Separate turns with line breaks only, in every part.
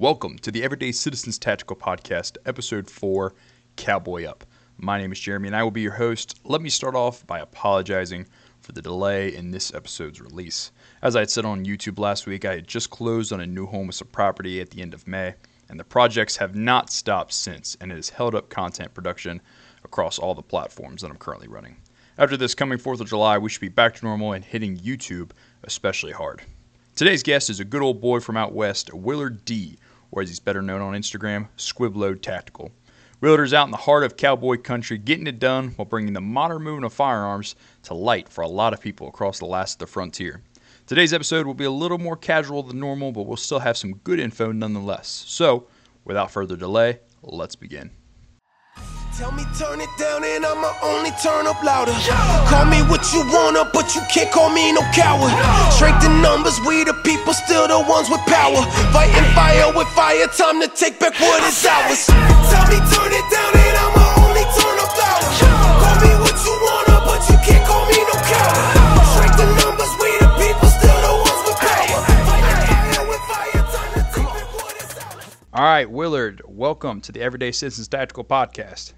Welcome to the Everyday Citizens Tactical Podcast, Episode 4 Cowboy Up. My name is Jeremy and I will be your host. Let me start off by apologizing for the delay in this episode's release. As I had said on YouTube last week, I had just closed on a new home with some property at the end of May, and the projects have not stopped since, and it has held up content production across all the platforms that I'm currently running. After this coming 4th of July, we should be back to normal and hitting YouTube especially hard. Today's guest is a good old boy from out west, Willard D, or as he's better known on Instagram, Squibload Tactical. Realtors out in the heart of cowboy country, getting it done while bringing the modern movement of firearms to light for a lot of people across the last of the frontier. Today's episode will be a little more casual than normal, but we'll still have some good info nonetheless. So, without further delay, let's begin.
Tell me turn it down and I'ma only turn up louder. Call me what you wanna, but you can't call me no coward. In numbers, we the people, still the ones with power. Fighting fire with fire, time to take back what is ours. Tell me turn it down and I'ma no.
All right, Willard, welcome to the Everyday Citizens Tactical Podcast.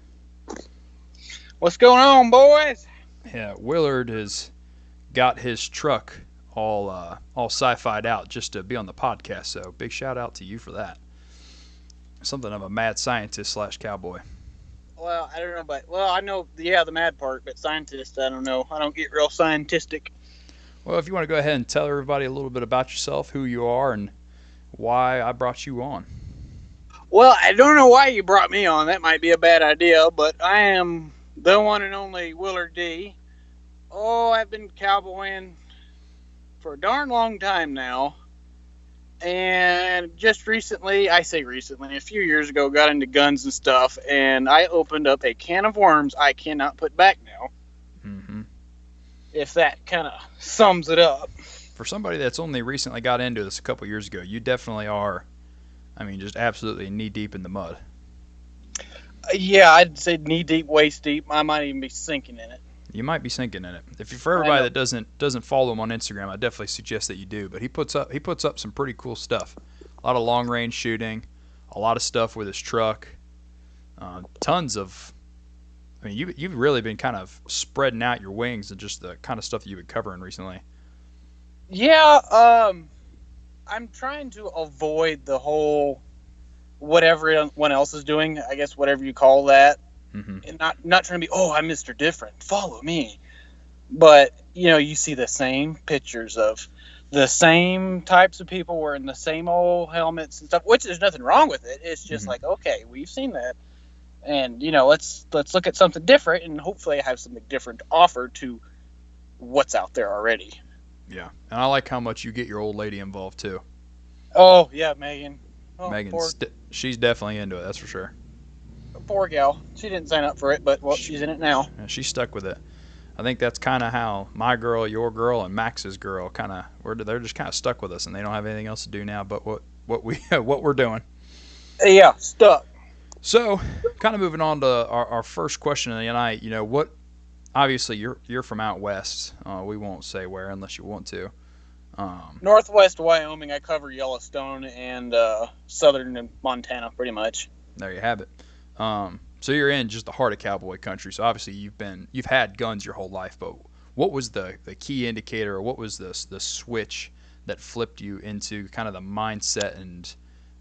What's going on, boys?
Yeah, Willard has got his truck all uh, all sci-fied out just to be on the podcast. So big shout out to you for that. Something of a mad scientist slash cowboy.
Well, I don't know, but well, I know, yeah, the mad part, but scientist, I don't know. I don't get real scientific.
Well, if you want to go ahead and tell everybody a little bit about yourself, who you are, and why I brought you on.
Well, I don't know why you brought me on. That might be a bad idea, but I am the one and only Willard D. Oh, I've been cowboying for a darn long time now. And just recently, I say recently, a few years ago, got into guns and stuff, and I opened up a can of worms I cannot put back now.
Mm-hmm.
If that kind of sums it up.
For somebody that's only recently got into this a couple years ago, you definitely are. I mean, just absolutely knee deep in the mud.
Yeah, I'd say knee deep, waist deep. I might even be sinking in it.
You might be sinking in it. If you for everybody that doesn't doesn't follow him on Instagram, I definitely suggest that you do. But he puts up he puts up some pretty cool stuff. A lot of long range shooting, a lot of stuff with his truck, uh, tons of. I mean, you you've really been kind of spreading out your wings and just the kind of stuff that you've been covering recently.
Yeah, um, I'm trying to avoid the whole whatever everyone else is doing. I guess whatever you call that,
hmm
and not not trying to be oh I'm Mr. Different, follow me. But you know, you see the same pictures of the same types of people wearing the same old helmets and stuff. Which there's nothing wrong with it. It's just
Mhm.
like okay, we've seen that, and you know, let's let's look at something different, and hopefully I have something different to offer to what's out there already.
Yeah, and I like how much you get your old lady involved too.
Oh yeah, Megan. Oh,
Megan's
poor,
de- she's definitely into it. That's for sure.
poor gal. She didn't sign up for it, but well, she's in it now.
Yeah, she's stuck with it. I think that's kind of how my girl, your girl, and Max's girl kind of they're just kind of stuck with us, and they don't have anything else to do now but what what we what we're doing.
Yeah, stuck.
So, kind of moving on to our, our first question of the night. You know what? Obviously, you're you're from out west. Uh, we won't say where unless you want to. Um,
Northwest Wyoming, I cover Yellowstone and uh, southern Montana, pretty much.
there you have it. Um, so you're in just the heart of cowboy country. So obviously you've been you've had guns your whole life, but what was the the key indicator, or what was the the switch that flipped you into kind of the mindset and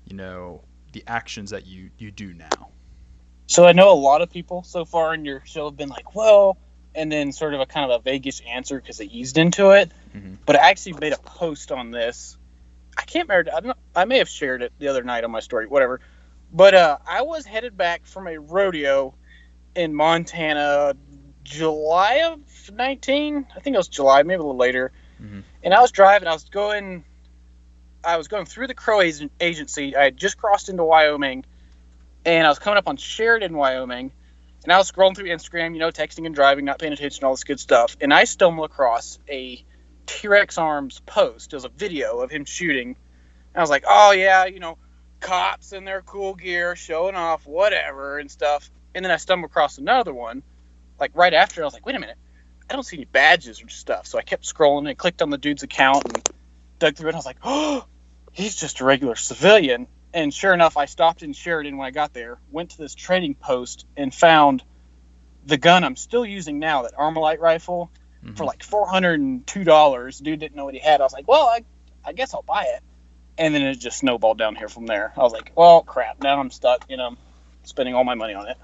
you know the actions that you you do now?
So I know a lot of people so far in your show have been like, well, and then sort of a kind of a vaguish answer because they eased into it.
Mhm.
But I actually made a post on this. I can't remember. I, don't, I may have shared it the other night on my story, whatever. But uh, I was headed back from a rodeo in Montana, July of 19. I think it was July, maybe a little later.
Mhm.
And I was driving. I was going. I was going through the Crow agency. I had just crossed into Wyoming, and I was coming up on Sheridan, Wyoming. And I was scrolling through Instagram, you know, texting and driving, not paying attention, all this good stuff. And I stumbled across a T Rex Arms post. It was a video of him shooting. I was like, oh, yeah, you know, cops in their cool gear showing off, whatever, and stuff. And then I stumbled across another one, like right after. I was like, wait a minute, I don't see any badges or stuff. So I kept scrolling and clicked on the dude's account and dug through it. And I was like, oh, he's just a regular civilian. And sure enough, I stopped in Sheridan when I got there, went to this trading post, and found the gun I'm still using now, that Armalite rifle,
Mhm.
for like four hundred and two dollars. Dude didn't know what he had. I was like, well, I, I guess I'll buy it. And then it just snowballed down here from there. I was like, well, crap. Now I'm stuck. You know, spending all my money on it.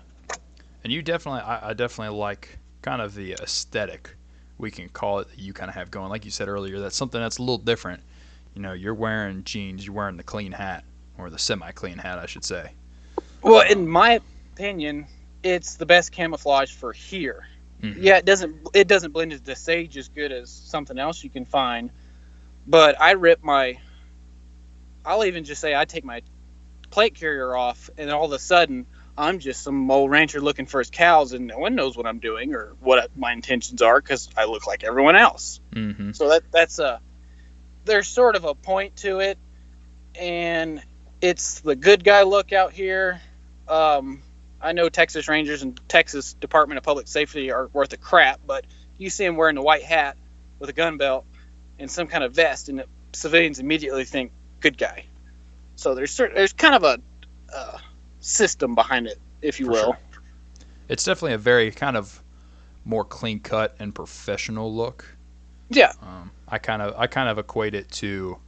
And you definitely, I, I definitely like kind of the aesthetic, we can call it, that you kind of have going. Like you said earlier, that's something that's a little different. You know, you're wearing jeans, you're wearing the clean hat, or the semi-clean hat, I should say.
Well, in my opinion, it's the best camouflage for here.
Mhm.
Yeah, it doesn't it doesn't blend into sage as good as something else you can find. But I rip my I'll even just say I take my plate carrier off and all of a sudden I'm just some old rancher looking for his cows and no one knows what I'm doing or what my intentions are cuz I look like everyone else.
Mm-hmm.
So that that's a there's sort of a point to it, and it's the good guy look out here. Um, I know Texas Rangers and Texas Department of Public Safety are worth a crap, but you see him wearing a white hat with a gun belt and some kind of vest, and civilians immediately think good guy. So there's cer- there's kind of a uh, system behind it, if you
For
will.
sure. It's definitely a very kind of more clean cut and professional look.
Yeah.
Um, I kind of I kind of equate it to,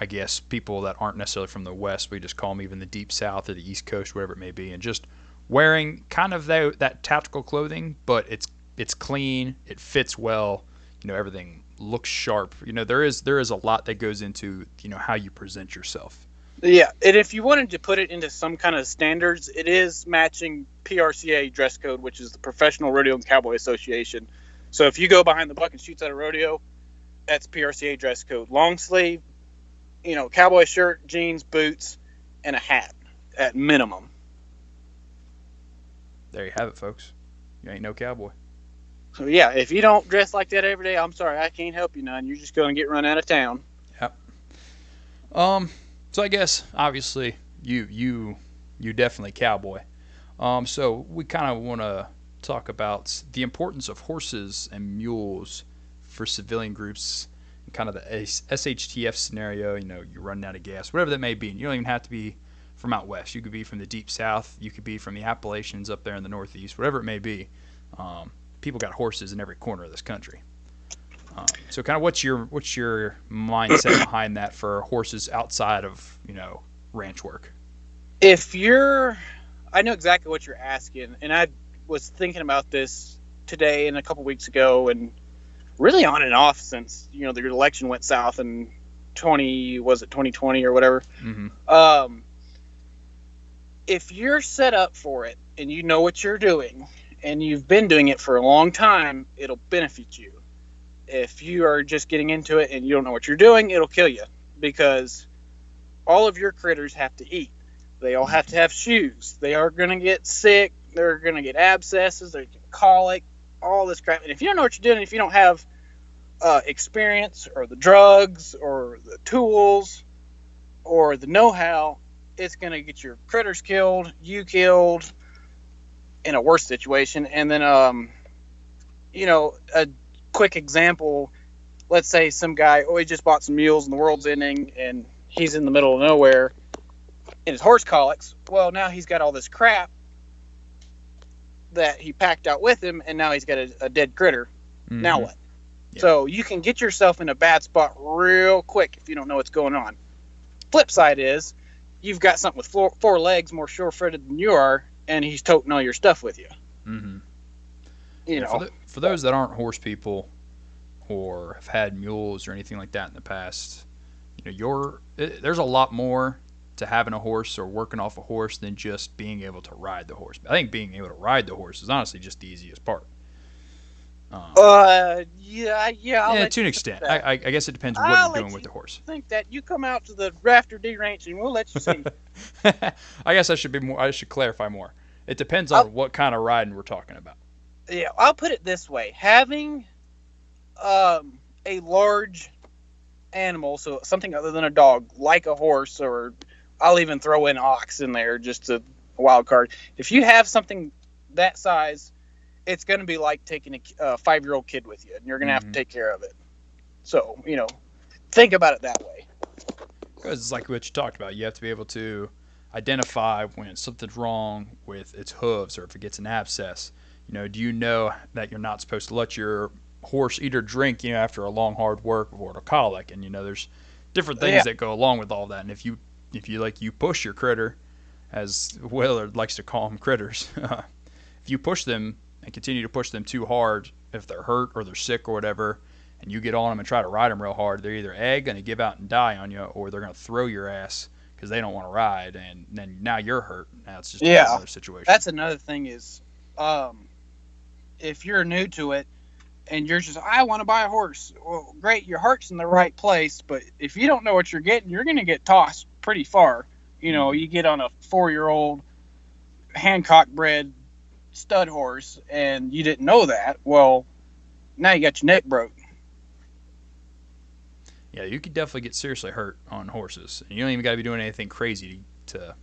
I guess, people that aren't necessarily from the West. We just call them even the Deep South or the East Coast, whatever it may be, and just wearing kind of that, that tactical clothing, but it's it's clean, it fits well, you know, everything looks sharp. You know, there is there is a lot that goes into you know how you present yourself.
Yeah, and if you wanted to put it into some kind of standards, it is matching PRCA dress code, which is the Professional Rodeo and Cowboy Association. So if you go behind the buck and chutes at a rodeo, that's PRCA dress code. Long sleeve, you know, cowboy shirt, jeans, boots, and a hat at minimum.
There you have it, folks. You ain't no cowboy.
So yeah, if you don't dress like that every day, I'm sorry, I can't help you none. You're just going to get run out of town. Yep.
Um, so I guess obviously you you you definitely cowboy. Um, so we kind of want to talk about the importance of horses and mules for civilian groups, kind of the SHTF scenario. You know, you're running out of gas, whatever that may be. And you don't even have to be from out west. You could be from the deep south. You could be from the Appalachians up there in the northeast, whatever it may be. Um, people got horses in every corner of this country. Um, so, kind of, what's your what's your mindset behind that for horses outside of you know ranch work?
if you're i know exactly what you're asking and i was thinking about this today and a couple weeks ago and really on and off since you know the election went south in 20 was it 2020 or whatever?
Hmm
um if you're set up for it and you know what you're doing and you've been doing it for a long time it'll benefit you. If you are just getting into it and you don't know what you're doing it'll kill you because all of your critters have to eat. They all have to have shoes. They are going to get sick. They're going to get abscesses. They're going to get colic all this crap. And if you don't know what you're doing if you don't have uh, experience or the drugs or the tools or the know-how it's going to get your critters killed you killed in a worse situation. And then um you know a quick example let's say some guy oh he just bought some mules and the world's ending and he's in the middle of nowhere and his horse colics well now he's got all this crap that he packed out with him and now he's got a, a dead critter. Now what?
Yeah.
so you can get yourself in a bad spot real quick if you don't know what's going on. Flip side is you've got something with four, four legs more sure-footed than you are and he's toting all your stuff with you.
Mm-hmm.
you know
for, the, for those that aren't horse people or have had mules or anything like that in the past, you know, your there's a lot more to having a horse or working off a horse than just being able to ride the horse. I think being able to ride the horse is honestly just the easiest part. Um,
uh yeah yeah I'll
yeah, to an extent. I. I, I guess it depends on what
I'll
you're doing with the horse.
I think that you come out to the rafter d ranch and we'll let you see
I guess I should be more. I should clarify more. It depends on
I'll-
what kind of riding we're talking about.
yeah, I'll put it this way: having um, a large animal, so something other than a dog, like a horse, or I'll even throw in ox in there, just a wild card. If you have something that size, it's going to be like taking a uh, five-year-old kid with you, and you're going to have
Mhm.
to take care of it. So you know, think about it that way.
Because it's like what you talked about. You have to be able to identify when something's wrong with its hooves or if it gets an abscess. You know, do you know that you're not supposed to let your horse eat or drink, you know, after a long hard work or a colic? And you know, there's different things
Yeah.
that go along with all that. And if you if you like you push your critter, as Willard likes to call them critters, if you push them and continue to push them too hard, if they're hurt or they're sick or whatever, and you get on them and try to ride them real hard, they're either a going to give out and die on you, or they're going to throw your ass because they don't want to ride, and then now you're hurt. Now it's just
Yeah.
another situation.
That's another thing is, um, if you're new to it and you're just, I want to buy a horse. Well, great, your heart's in the right place, but if you don't know what you're getting, you're going to get tossed pretty far. You know, you get on a four-year-old Hancock bred stud horse, and you didn't know that. Well, now you got your neck broke.
yeah, you could definitely get seriously hurt on horses, and you don't even got to be doing anything crazy to.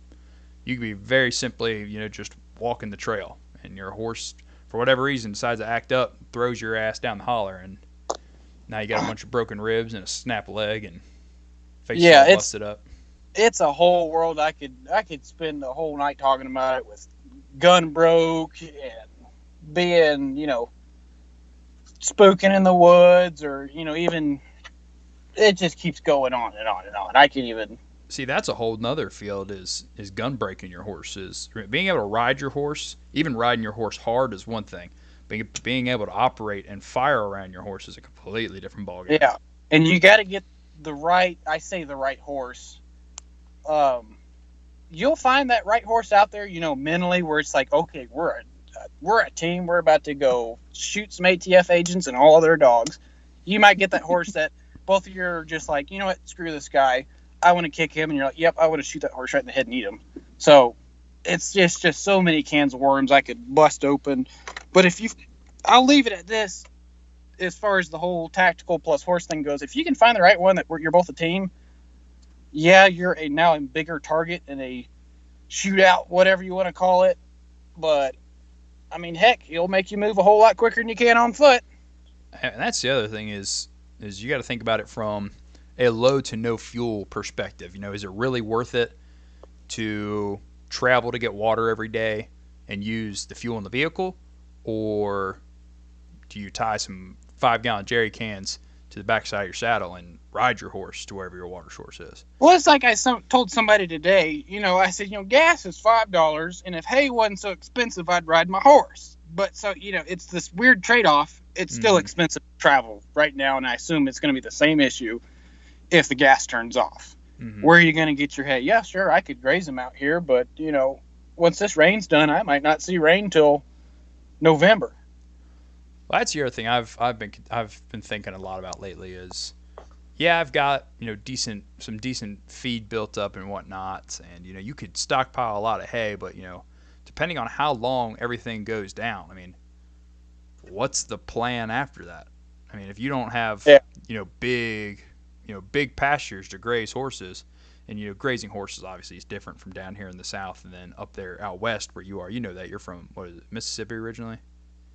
You could be very simply, you know, just walking the trail, and your horse, for whatever reason, decides to act up, throws your ass down the holler, and now you got a bunch of broken ribs and a snap leg and face
Yeah,
all busted up.
It's a whole world. I could I could spend the whole night talking about it with gun broke and being you know spooking in the woods or you know even it just keeps going on and on and on. I can even
See, that's a whole nother field is is gun breaking your horses. Being able to ride your horse, even riding your horse hard is one thing. Being, being able to operate and fire around your horse is a completely different ballgame.
yeah, and you got to get the right. I say the right horse. Um, you'll find that right horse out there. You know, mentally, where it's like, okay, we're a we're a team. We're about to go shoot some ATF agents and all of their dogs. You might get that horse that both of you are just like, you know what, screw this guy. I want to kick him, and you're like, yep, I want to shoot that horse right in the head and eat him. So it's just just so many cans of worms I could bust open. But if you, I'll leave it at this. As far as the whole tactical plus horse thing goes, if you can find the right one that you're both a team, yeah, you're a now a bigger target in a shootout, whatever you want to call it. But I mean, heck, he'll make you move a whole lot quicker than you can on foot.
And that's the other thing is is you got to think about it from a low to no fuel perspective. You know, is it really worth it to travel to get water every day and use the fuel in the vehicle, or do you tie some five gallon jerry cans to the backside of your saddle and ride your horse to wherever your water source is?
Well, it's like I told somebody today. You know, I said, you know, gas is five dollars, and if hay wasn't so expensive, I'd ride my horse. But so you know, it's this weird trade-off. It's still
Mhm.
expensive to travel right now, and I assume it's going to be the same issue if the gas turns off.
Mhm.
Where are you going to get your hay? Yeah, sure, I could graze them out here, but you know, once this rain's done, I might not see rain till November.
Well, that's the other thing I've I've been I've been thinking a lot about lately is, yeah, I've got you know decent some decent feed built up and whatnot, and you know you could stockpile a lot of hay, but you know depending on how long everything goes down, I mean, what's the plan after that? I mean, if you don't have
Yeah.
you know big you know big pastures to graze horses, and you know grazing horses obviously is different from down here in the south and then up there out west where you are. You know that you're from what is it Mississippi originally.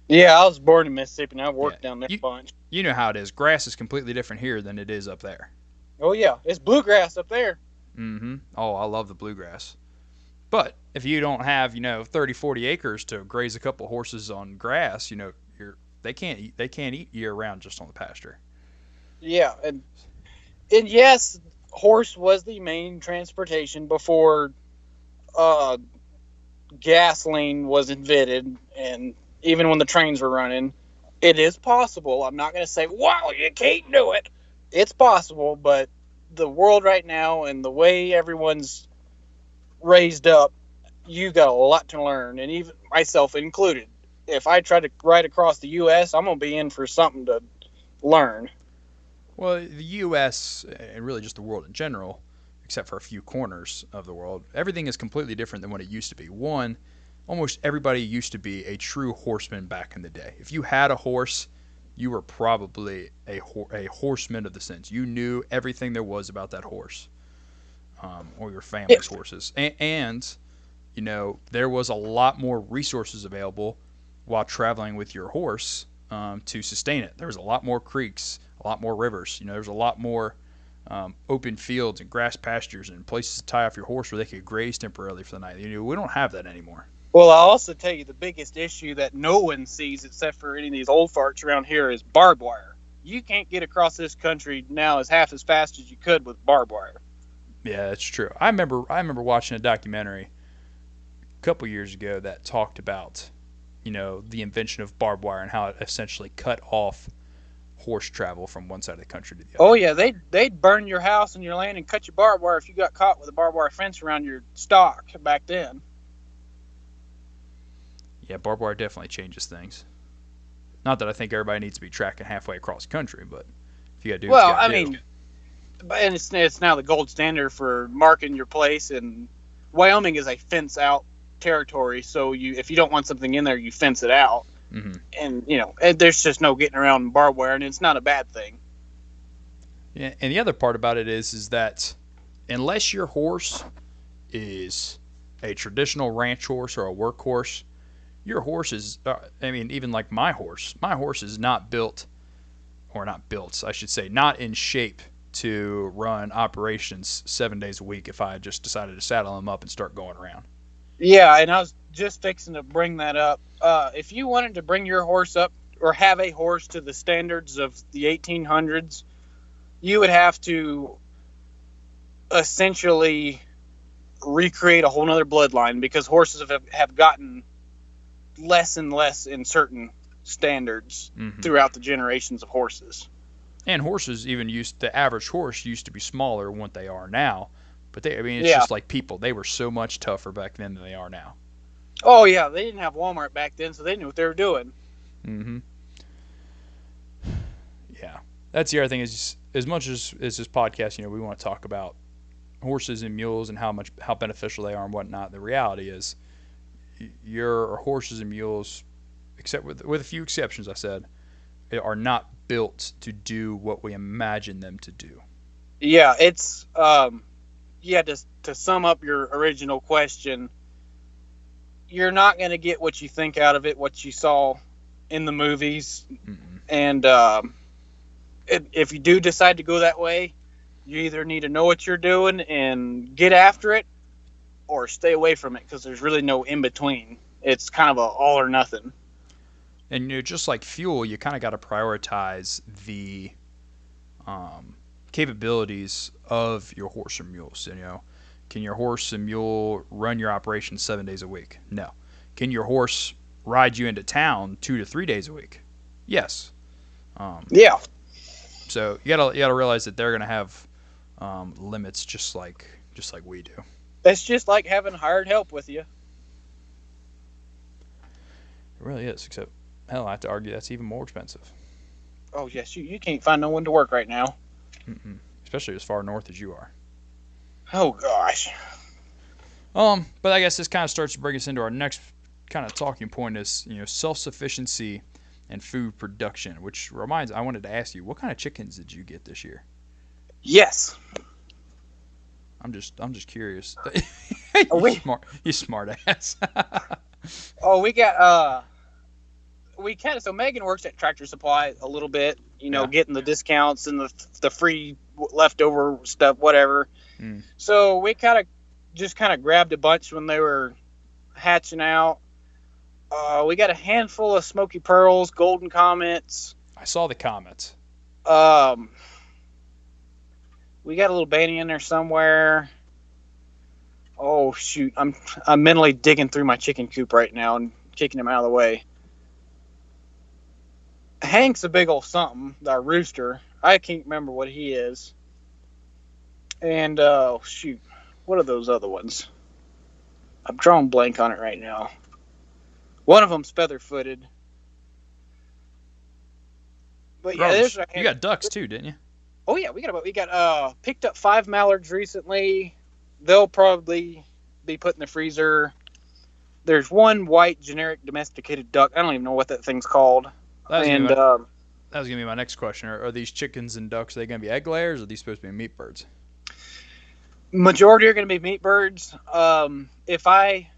Yeah, I was born in Mississippi, and I worked
Yeah,
down there
you-
a bunch.
you know how it is. Grass is completely different here than it is up there.
Oh yeah, it's bluegrass up there.
Mm-hmm. Oh, I love the bluegrass. But if you don't have, you know, 30, 40 acres to graze a couple horses on grass, you know, you're they can't eat they can't eat year round just on the pasture.
Yeah, and and yes, horse was the main transportation before uh, gasoline was invented, and even when the trains were running, it is possible. I'm not going to say, "Wow, you can't do it." It's possible, but the world right now and the way everyone's raised up, you got a lot to learn, and even myself included. If I try to ride across the U.S., I'm gonna be in for something to learn.
Well, the U.S. and really just the world in general, except for a few corners of the world, everything is completely different than what it used to be. One, almost everybody used to be a true horseman back in the day. If you had a horse, you were probably a a horseman of the sense. You knew everything there was about that horse, um, or your family's horses, and, and you know there was a lot more resources available while traveling with your horse um, to sustain it. There was a lot more creeks, a lot more rivers. You know, there's a lot more um, open fields and grass pastures and places to tie off your horse where they could graze temporarily for the night. You know, we don't have that anymore.
Well, I'll also tell you the biggest issue that no one sees except for any of these old farts around here is barbed wire. You can't get across this country now as half as fast as you could with barbed wire.
Yeah, that's true. I remember I remember watching a documentary a couple years ago that talked about, you know, the invention of barbed wire and how it essentially cut off horse travel from one side of the country to the oh, other.
Oh yeah, they they'd burn your house and your land and cut your barbed wire if you got caught with a barbed wire fence around your stock back then.
Yeah, barbed wire definitely changes things. Not that I think everybody needs to be tracking halfway across the country, but if you got to do,
Well, I
do.
mean, and it's it's now the gold standard for marking your place, and Wyoming is a fence out territory. So you if you don't want something in there, you fence it out,
Mhm.
and you know and there's just no getting around barbed wire, and it's not a bad thing.
Yeah, and the other part about it is, is that unless your horse is a traditional ranch horse or a work horse, your horse is. Uh, I mean, even like my horse, my horse is not built, or not built, I should say, not in shape to run operations seven days a week. If I just decided to saddle him up and start going around.
Yeah, and I was just fixing to bring that up. Uh, if you wanted to bring your horse up or have a horse to the standards of the 1800s, you would have to essentially recreate a whole nother bloodline because horses have, have gotten less and less in certain standards
Mhm.
throughout the generations of horses.
And horses even used the average horse used to be smaller than what they are now. But they, I mean, it's
Yeah.
just like people. They were so much tougher back then than they are now.
Oh yeah, they didn't have Walmart back then, so they knew what they were doing.
Mm-hmm. Yeah, that's the other thing is as much as as this podcast, you know, we want to talk about horses and mules and how much how beneficial they are and whatnot. The reality is, your horses and mules, except with with a few exceptions, I said, are not built to do what we imagine them to do.
Yeah, it's um yeah, to to sum up your original question, you're not going to get what you think out of it, what you saw in the movies,
Mm-mm.
and um, if, if you do decide to go that way, you either need to know what you're doing and get after it, or stay away from it because there's really no in between. It's kind of a all or nothing.
And you know, just like fuel, you kind of got to prioritize the um, capabilities of your horse or mules. You know, can your horse and mule run your operation seven days a week? No. Can your horse ride you into town two to three days a week? Yes. Um,
Yeah,
so you gotta you gotta realize that they're gonna have um, limits just like just like we do.
It's just like having hired help with you.
It really is. Except hell, I have to argue that's even more expensive.
Oh yes, you, you can't find no one to work right now.
Mm-mm. Especially as far north as you are.
Oh gosh.
Um, but I guess this kind of starts to bring us into our next kind of talking point is you know self sufficiency and food production, which reminds I wanted to ask you what kind of chickens did you get this year?
Yes.
I'm just I'm just curious. You
we-
smart you smart ass.
Oh, we got uh, we kind of so Megan works at Tractor Supply a little bit, you know,
Yeah.
getting the discounts and the the free leftover stuff, whatever.
Mm.
So we kind of just kind of grabbed a bunch when they were hatching out. Uh, we got a handful of Smoky Pearls, Golden Comets.
I saw the comments.
Um, we got a little Banny in there somewhere. Oh shoot, I'm I'm mentally digging through my chicken coop right now and kicking him out of the way. Hank's a big old something, our rooster. I can't remember what he is. And uh, shoot, what are those other ones? I'm drawing blank on it right now. One of them's feather footed. But yeah,
Gross.
there's
you got ducks too, didn't you?
Oh yeah, we got about we got uh picked up five mallards recently. They'll probably be put in the freezer. There's one white generic domesticated duck. I don't even know what that thing's called.
That
And
my,
um,
that was gonna be my next question. Are, are these chickens and ducks? Are they gonna be egg layers? Or are these supposed to be meat birds?
majority are going to be meat birds. Um, if I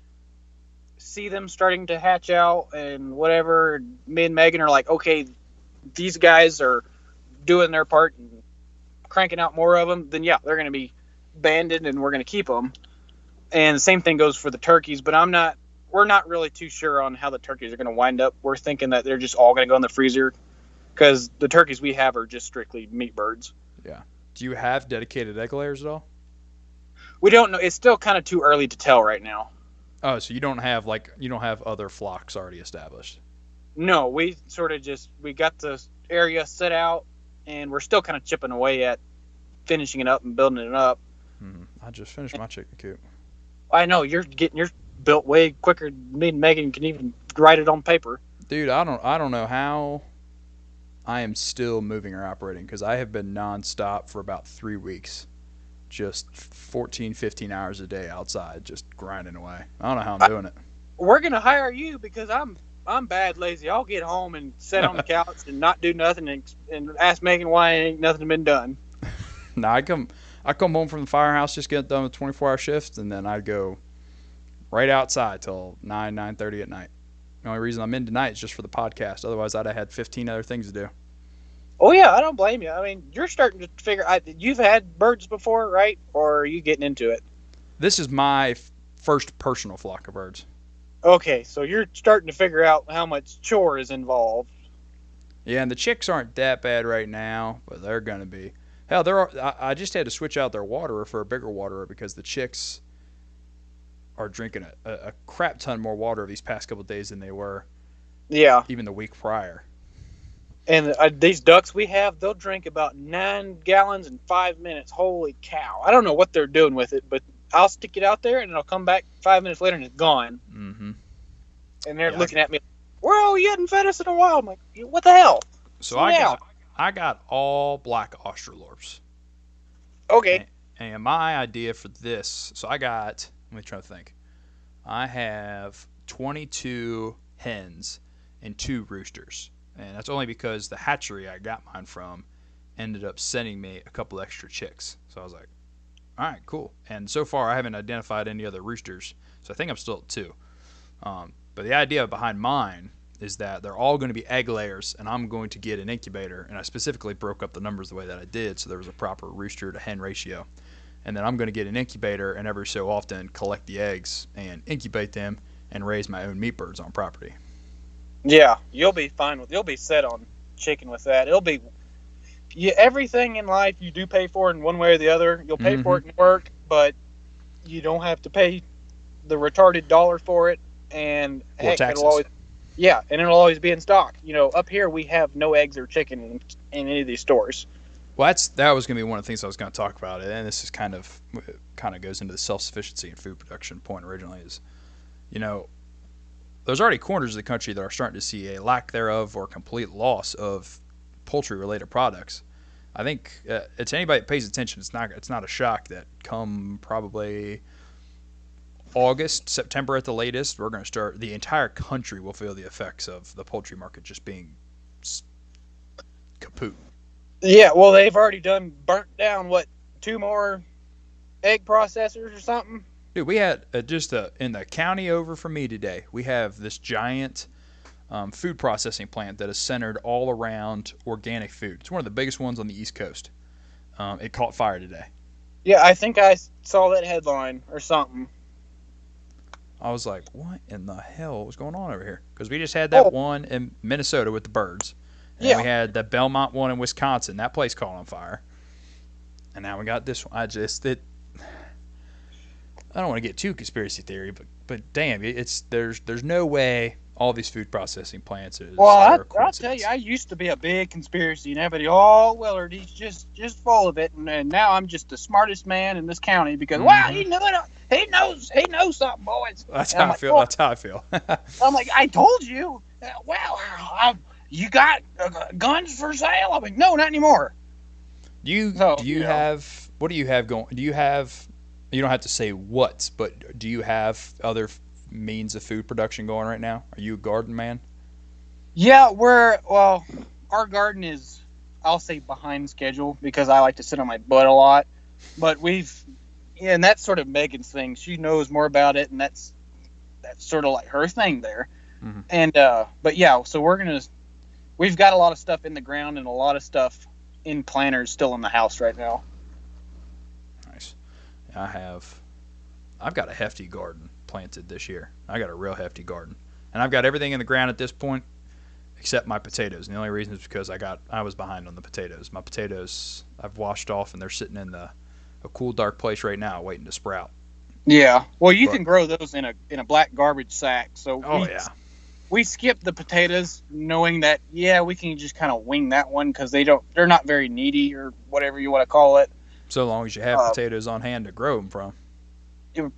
see them starting to hatch out and whatever, me and Megan are like, okay, these guys are doing their part and cranking out more of them, then yeah, they're going to be banded and we're going to keep them. And the same thing goes for the turkeys, but I'm not. We're not really too sure on how the turkeys are going to wind up. We're thinking that they're just all going to go in the freezer because the turkeys we have are just strictly meat birds. Yeah.
Do you have dedicated egg layers at all?
We don't know. It's still kind of too early to tell right now.
Oh, so you don't have like you don't have other flocks already established.
No, we sort of just we got the area set out, and we're still kind of chipping away at finishing it up and building it up.
hmm I just finished my chicken coop.
I know you're getting yours built way quicker than me and Megan can even write it on paper.
Dude, I don't I don't know how I am still moving or operating because I have been nonstop for about three weeks. Just 14, 15 hours a day outside, just grinding away. I don't know how I'm doing it.
We're gonna hire you because I'm I'm bad lazy. I'll get home and sit on the couch and not do nothing and, and ask Megan why ain't nothing been done.
no, I come I come home from the firehouse, just get done with 24 hour shifts, and then I go right outside till 9, 9.30 at night. The only reason I'm in tonight is just for the podcast. Otherwise, I'd have had 15 other things to do.
Oh yeah, I don't blame you. I mean, you're starting to figure. I, you've had birds before, right? Or are you getting into it?
This is my f- first personal flock of birds.
Okay, so you're starting to figure out how much chore is involved.
Yeah, and the chicks aren't that bad right now, but they're gonna be. Hell, there are. I, I just had to switch out their waterer for a bigger waterer because the chicks are drinking a, a, a crap ton more water these past couple days than they were
Yeah,
even the week prior.
and uh, these ducks we have, they'll drink about nine gallons in five minutes. Holy cow! I don't know what they're doing with it, but I'll stick it out there and it'll come back five minutes later and it's gone.
Mm-hmm.
And they're
Yeah.
looking at me, "Well, you hadn't fed us in a while." I'm like, "What the hell?"
So I
Yeah.
got I got all black Australorps.
Okay,
And my idea for this, so I got, let me try to think. I have 22 hens and two roosters. And that's only because the hatchery I got mine from ended up sending me a couple extra chicks. So I was like, all right, cool. And so far, I haven't identified any other roosters. So I think I'm still at two. Um, but the idea behind mine is that they're all going to be egg layers, and I'm going to get an incubator. And I specifically broke up the numbers the way that I did, so there was a proper rooster to hen ratio. And then I'm going to get an incubator, and every so often collect the eggs and incubate them and raise my own meat birds on property.
yeah, you'll be fine with. You'll be set on chicken with that. It'll be. You, everything in life you do pay for in one way or the other. You'll pay for it mm-hmm. in work, but you don't have to pay the retarded dollar for it. And
Or
heck,
taxes.
it'll always, yeah, and it'll always be in stock. You know, up here we have no eggs or chicken in, in any of these stores.
Well, that's that was going to be one of the things I was going to talk about, and this is kind of kind of goes into the self sufficiency and food production point originally. Is you know, there's already corners of the country that are starting to see a lack thereof or complete loss of poultry related products. I think uh, it's anybody that pays attention. It's not it's not a shock that come probably August, September at the latest, we're going to start. The entire country will feel the effects of the poultry market just being kaput.
Yeah, well, they've already done burnt down what two more egg processors or something.
Dude, we had uh, just uh, in the county over from me today. We have this giant um, food processing plant that is centered all around organic food. It's one of the biggest ones on the East Coast. Um, it caught fire today.
Yeah, I think I saw that headline or something.
I was like, "What in the hell was going on over here?" Because we just had that
Oh.
one in Minnesota with the birds, and
Yeah.
we had the Belmont one in Wisconsin. That place caught on fire, and now we got this one. I just it. I don't want to get too conspiracy theory, but but damn, it's there's there's no way all these food processing plants is.
Well, I,
a
I'll tell you, I used to be a big conspiracy, and everybody, oh, Willard, he's just just full of it, and, and now I'm just the smartest man in this county because, wow,
Mhm.
he knew it. He knows, he knows something, boys.
That's how I
like,
feel.
well-
That's how I feel.
I'm like, I told you. Uh, Well, I, you got uh, guns for sale? I'm like, no, not anymore.
Do you
So,
do you
you know.
have what do you have going? Do you have you don't have to say what, but do you have other means of food production going right now? Are you a garden man?
Yeah, we're well, our garden is, I'll say, behind schedule because I like to sit on my butt a lot. But we've, yeah, and that's sort of Megan's thing. She knows more about it, and that's that's sort of like her thing there.
Mhm.
And uh, but yeah, so we're gonna, we've got a lot of stuff in the ground and a lot of stuff in planters still in the house right now.
Nice. I have, I've got a hefty garden planted this year. I got a real hefty garden, and I've got everything in the ground at this point except my potatoes. And the only reason is because I got I was behind on the potatoes. My potatoes I've washed off, and they're sitting in the a cool dark place right now, waiting to sprout.
Yeah. Well, you
But-
can grow those in a in a black garbage sack. So
Oh
we,
yeah,
we skipped the potatoes, knowing that yeah, we can just kind of wing that one because they don't they're not very needy or whatever you want to call it.
so long as you have
Uh,
potatoes on hand to grow them from.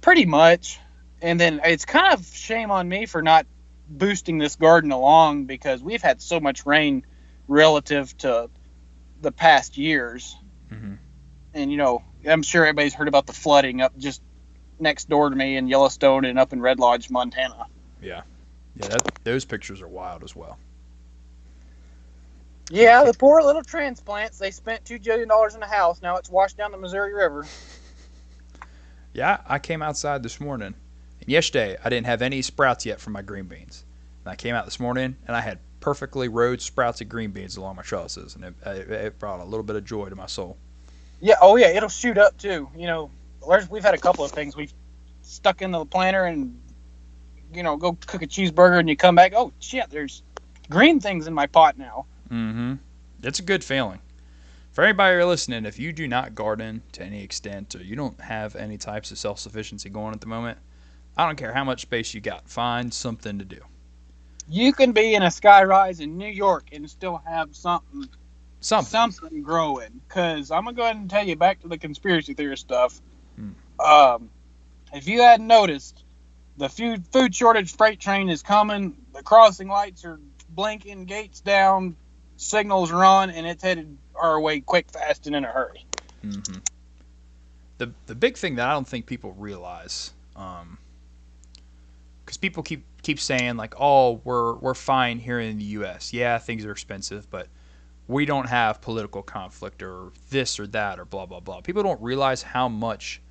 Pretty much. And then it's kind of shame on me for not boosting this garden along because we've had so much rain relative to the past years.
Mhm.
And you know, I'm sure everybody's heard about the flooding up just next door to me in Yellowstone and up in Red Lodge, Montana.
Yeah, that, those pictures are wild as well.
Yeah, the poor little transplants. They spent two billion dollars in a house. Now it's washed down the Missouri River.
Yeah, I came outside this morning, and yesterday I didn't have any sprouts yet from my green beans. And I came out this morning, and I had perfectly rowed sprouted green beans along my trellises, and it, it, brought a little bit of joy to my soul.
Yeah. Oh yeah, it'll shoot up too. You know, we've had a couple of things we've stuck into the planter and you know go cook a cheeseburger and you come back. Oh shit, there's green things in my pot now.
Mm-hmm. It's a good feeling. For anybody listening, if you do not garden to any extent or you don't have any types of self sufficiency going at the moment, I don't care how much space you got, find something to do.
You can be in a skyrise in New York and still have something
Something.
something growing. Cause I'm gonna go ahead and tell you back to the conspiracy theory stuff.
Hmm.
Um, if you hadn't noticed, the food food shortage freight train is coming. The crossing lights are blinking, gates down, signals are on, and it's headed our way quick, fast, and in a hurry.
hmm The the big thing that I don't think people realize, because people keep keep saying like, "Oh, we're we're fine here in the U.S. Yeah, things are expensive, but we don't have political conflict or this or that or blah blah blah." People don't realize how much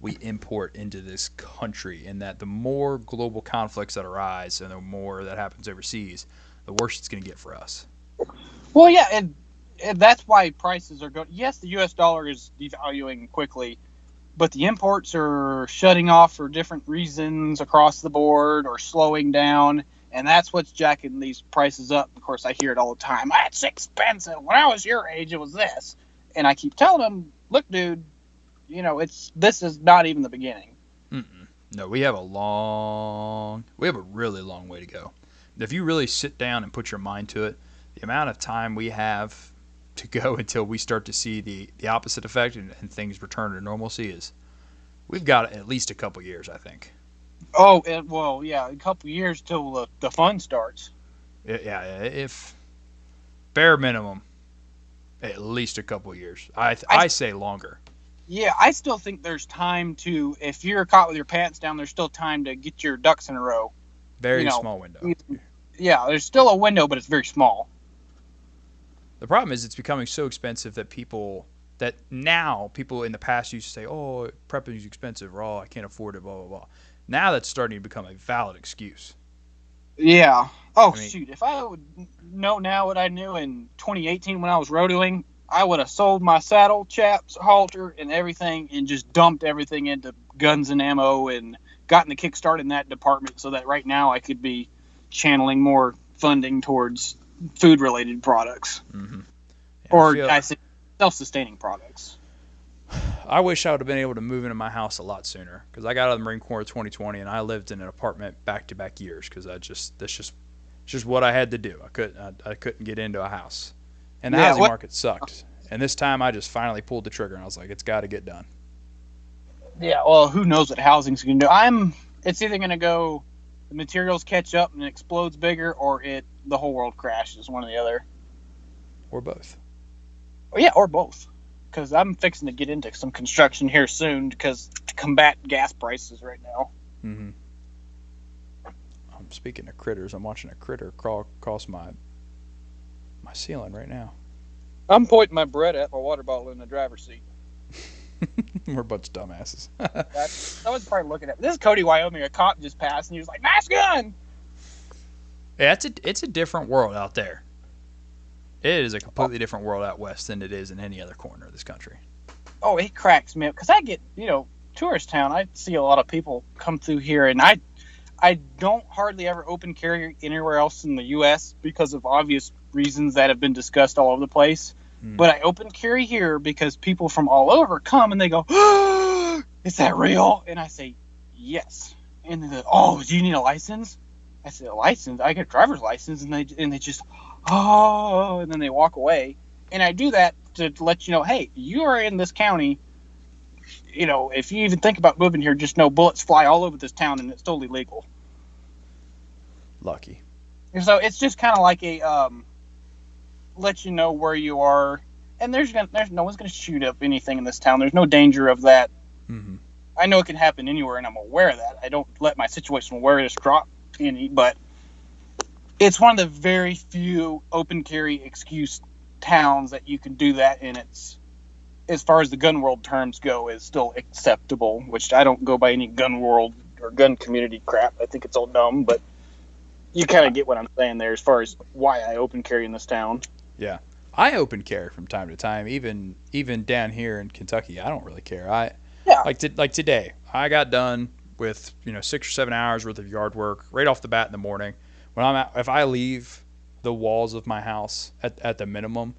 we import into this country, and that the more global conflicts that arise and the more that happens overseas, the worse it's going to get for us.
Well, yeah, and, and that's why prices are going. Yes, the U.S. dollar is devaluing quickly, but the imports are shutting off for different reasons across the board or slowing down, and that's what's jacking these prices up. Of course, I hear it all the time. That's expensive. When I was your age, it was this, and I keep telling them, look, dude, you know, it's this is not even the beginning.
Mm-mm. No, we have a long, we have a really long way to go. If you really sit down and put your mind to it, the amount of time we have to go until we start to see the, the opposite effect and, and things return to normalcy is, we've got at least a couple years, I think.
Oh, it, well, yeah, a couple years till the, the fun starts.
Yeah, if bare minimum, at least a couple years. I th-
I-
I say longer.
Yeah, I still think there's time to, if you're caught with your pants down, there's still time to get your ducks in a row.
Very
You know,
small window.
Yeah, there's still a window, but it's very small.
The problem is it's becoming so expensive that people that now people in the past used to say, "Oh, prepping is expensive," Raw, "Oh, I can't afford it," blah blah blah. Now that's starting to become a valid excuse.
Yeah. Oh
I mean-
shoot! If I would know now what I knew in 2018 when I was rodeoing, I would have sold my saddle, chaps, halter, and everything, and just dumped everything into guns and ammo, and gotten the kickstart in that department, so that right now I could be channeling more funding towards food-related products,
Mm-hmm.
or
I,
say self-sustaining products.
I wish I would have been able to move into my house a lot sooner because I got out of the Marine Corps in 2020 and I lived in an apartment back to back years because I just that's just it's just what I had to do. I couldn't I, I couldn't get into a house, and the
Yeah,
housing
what-
market sucked. And this time I just finally pulled the trigger and I was like, it's got to get done.
Yeah, well, who knows what housing's going to do? I'm. It's either going to go, the materials catch up and it explodes bigger, or it the whole world crashes. One or the other.
Or both.
Or, yeah, or both. Because I'm fixing to get into some construction here soon because to combat gas prices right now.
Mm-hmm. Um, speaking of critters, I'm watching a critter crawl across my my ceiling right now.
I'm pointing my bread at my water bottle in the driver's seat.
We're a bunch of dumbasses.
That's, I was probably looking at this is Cody, Wyoming. A cop just passed and he was like, "Nice gun."
Yeah, it's a it's a different world out there. It is a completely different world out west than it is in any other corner of this country.
Oh, it cracks me up because I get you know tourist town. I see a lot of people come through here, and I I don't hardly ever open carry anywhere else in the U.S. because of obvious reasons that have been discussed all over the place.
Hmm.
But I open carry here because people from all over come and they go, "Is that real?" And I say, "Yes." And they go, "Oh, do you need a license?" I said, "A license? I got a driver's license." And they and they just, "Oh," and then they walk away. And I do that to let you know, hey, you are in this county. You know, if you even think about moving here, just know bullets fly all over this town, and it's totally legal.
Lucky.
And so it's just kind of like a um, let you know where you are, and there's gonna, there's no one's gonna shoot up anything in this town. There's no danger of that.
hmm
I know it can happen anywhere, and I'm aware of that. I don't let my situation awareness drop any, but it's one of the very few open carry excuse towns that you can do that, and it's as far as the gun world terms go, is still acceptable. Which I don't go by any gun world or gun community crap. I think it's all dumb, but you kind of get what I'm saying there as far as why I open carry in this town. Yeah.
I open carry from time to time, even even down here in Kentucky. I don't really care. I
Yeah.
like to, like today. I got done with you know six or seven hours worth of yard work right off the bat in the morning. When I'm at, if I leave the walls of my house at, at the minimum,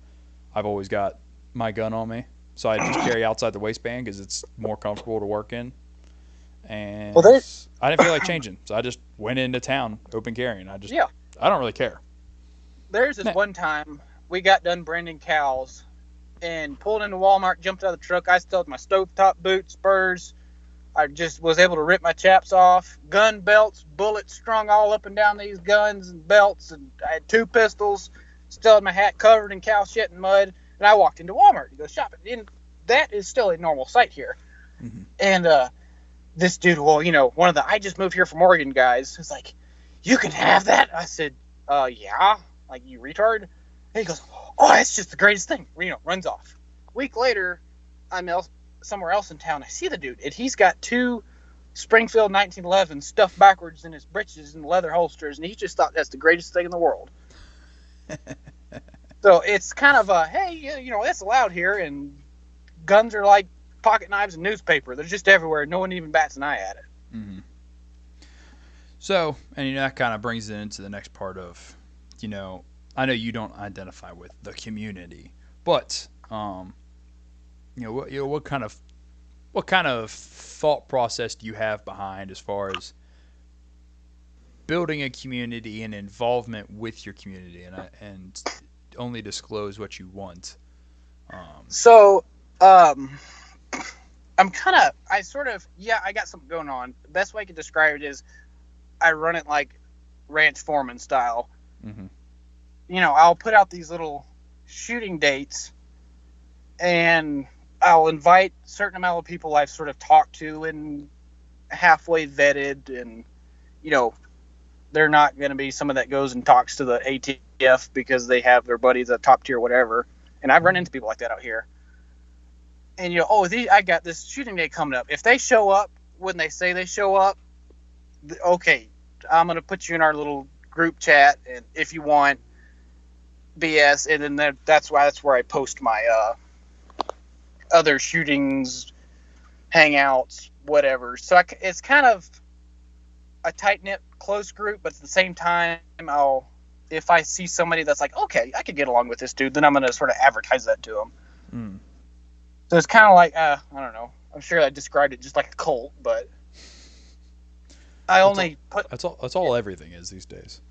I've always got my gun on me, so I just carry outside the waistband because it's more comfortable to work in. And
Well,
I didn't feel like changing, so I just went into town open carrying. I just
Yeah.
I don't really care.
There's this
Nah.
one time we got done branding cows and pulled into Walmart, jumped out of the truck. I still had my stovepipe boots, spurs. I just was able to rip my chaps off. Gun belts, bullets strung all up and down these guns and belts, and I had two pistols. Still had my hat covered in cow shit and mud. And I walked into Walmart to go shopping. And that is still a normal sight here.
Mhm.
And uh, this dude, well, you know, one of the I just moved here from Oregon guys, is like, "You can have that." I said, "Uh, yeah." Like you retard. And he goes, "Oh, that's just the greatest thing." You know, runs off. Week later, I'm somewhere else in town. I see the dude, and he's got two Springfield 1911 stuffed backwards in his breeches and leather holsters, and he just thought that's the greatest thing in the world. so it's kind of a hey, you know, that's allowed here, and guns are like pocket knives and newspaper. They're just everywhere. No one even bats an eye at it.
hmm So, and you know, that kind of brings it into the next part of, you know, I know you don't identify with the community, but, um, you know, what, you know, what kind of, what kind of thought process do you have behind as far as building a community and involvement with your community, and and only disclose what you want. Um,
So, um, I'm kind of, I sort of, yeah, I got something going on. The best way I could describe it is I run it like ranch foreman style.
Mhm.
You know, I'll put out these little shooting dates and I'll invite certain amount of people I've sort of talked to and halfway vetted and, you know, they're not going to be someone that goes and talks to the ATF because they have their buddies at top tier, whatever. And I've run into people like that out here. And you know, oh, these, I got this shooting day coming up. If they show up when they say they show up, okay, I'm gonna put you in our little group chat, and if you want BS, and then that's why that's where I post my uh, other shootings, hangouts, whatever. So I it's kind of a tight knit, close group, but at the same time, I'll if I see somebody that's like, okay, I could get along with this dude, then I'm gonna sort of advertise that to them.
mm.
So it's kind of like uh, I don't know. I'm sure I described it just like a cult, but I
That's
only put.
That's all. That's all everything is these days.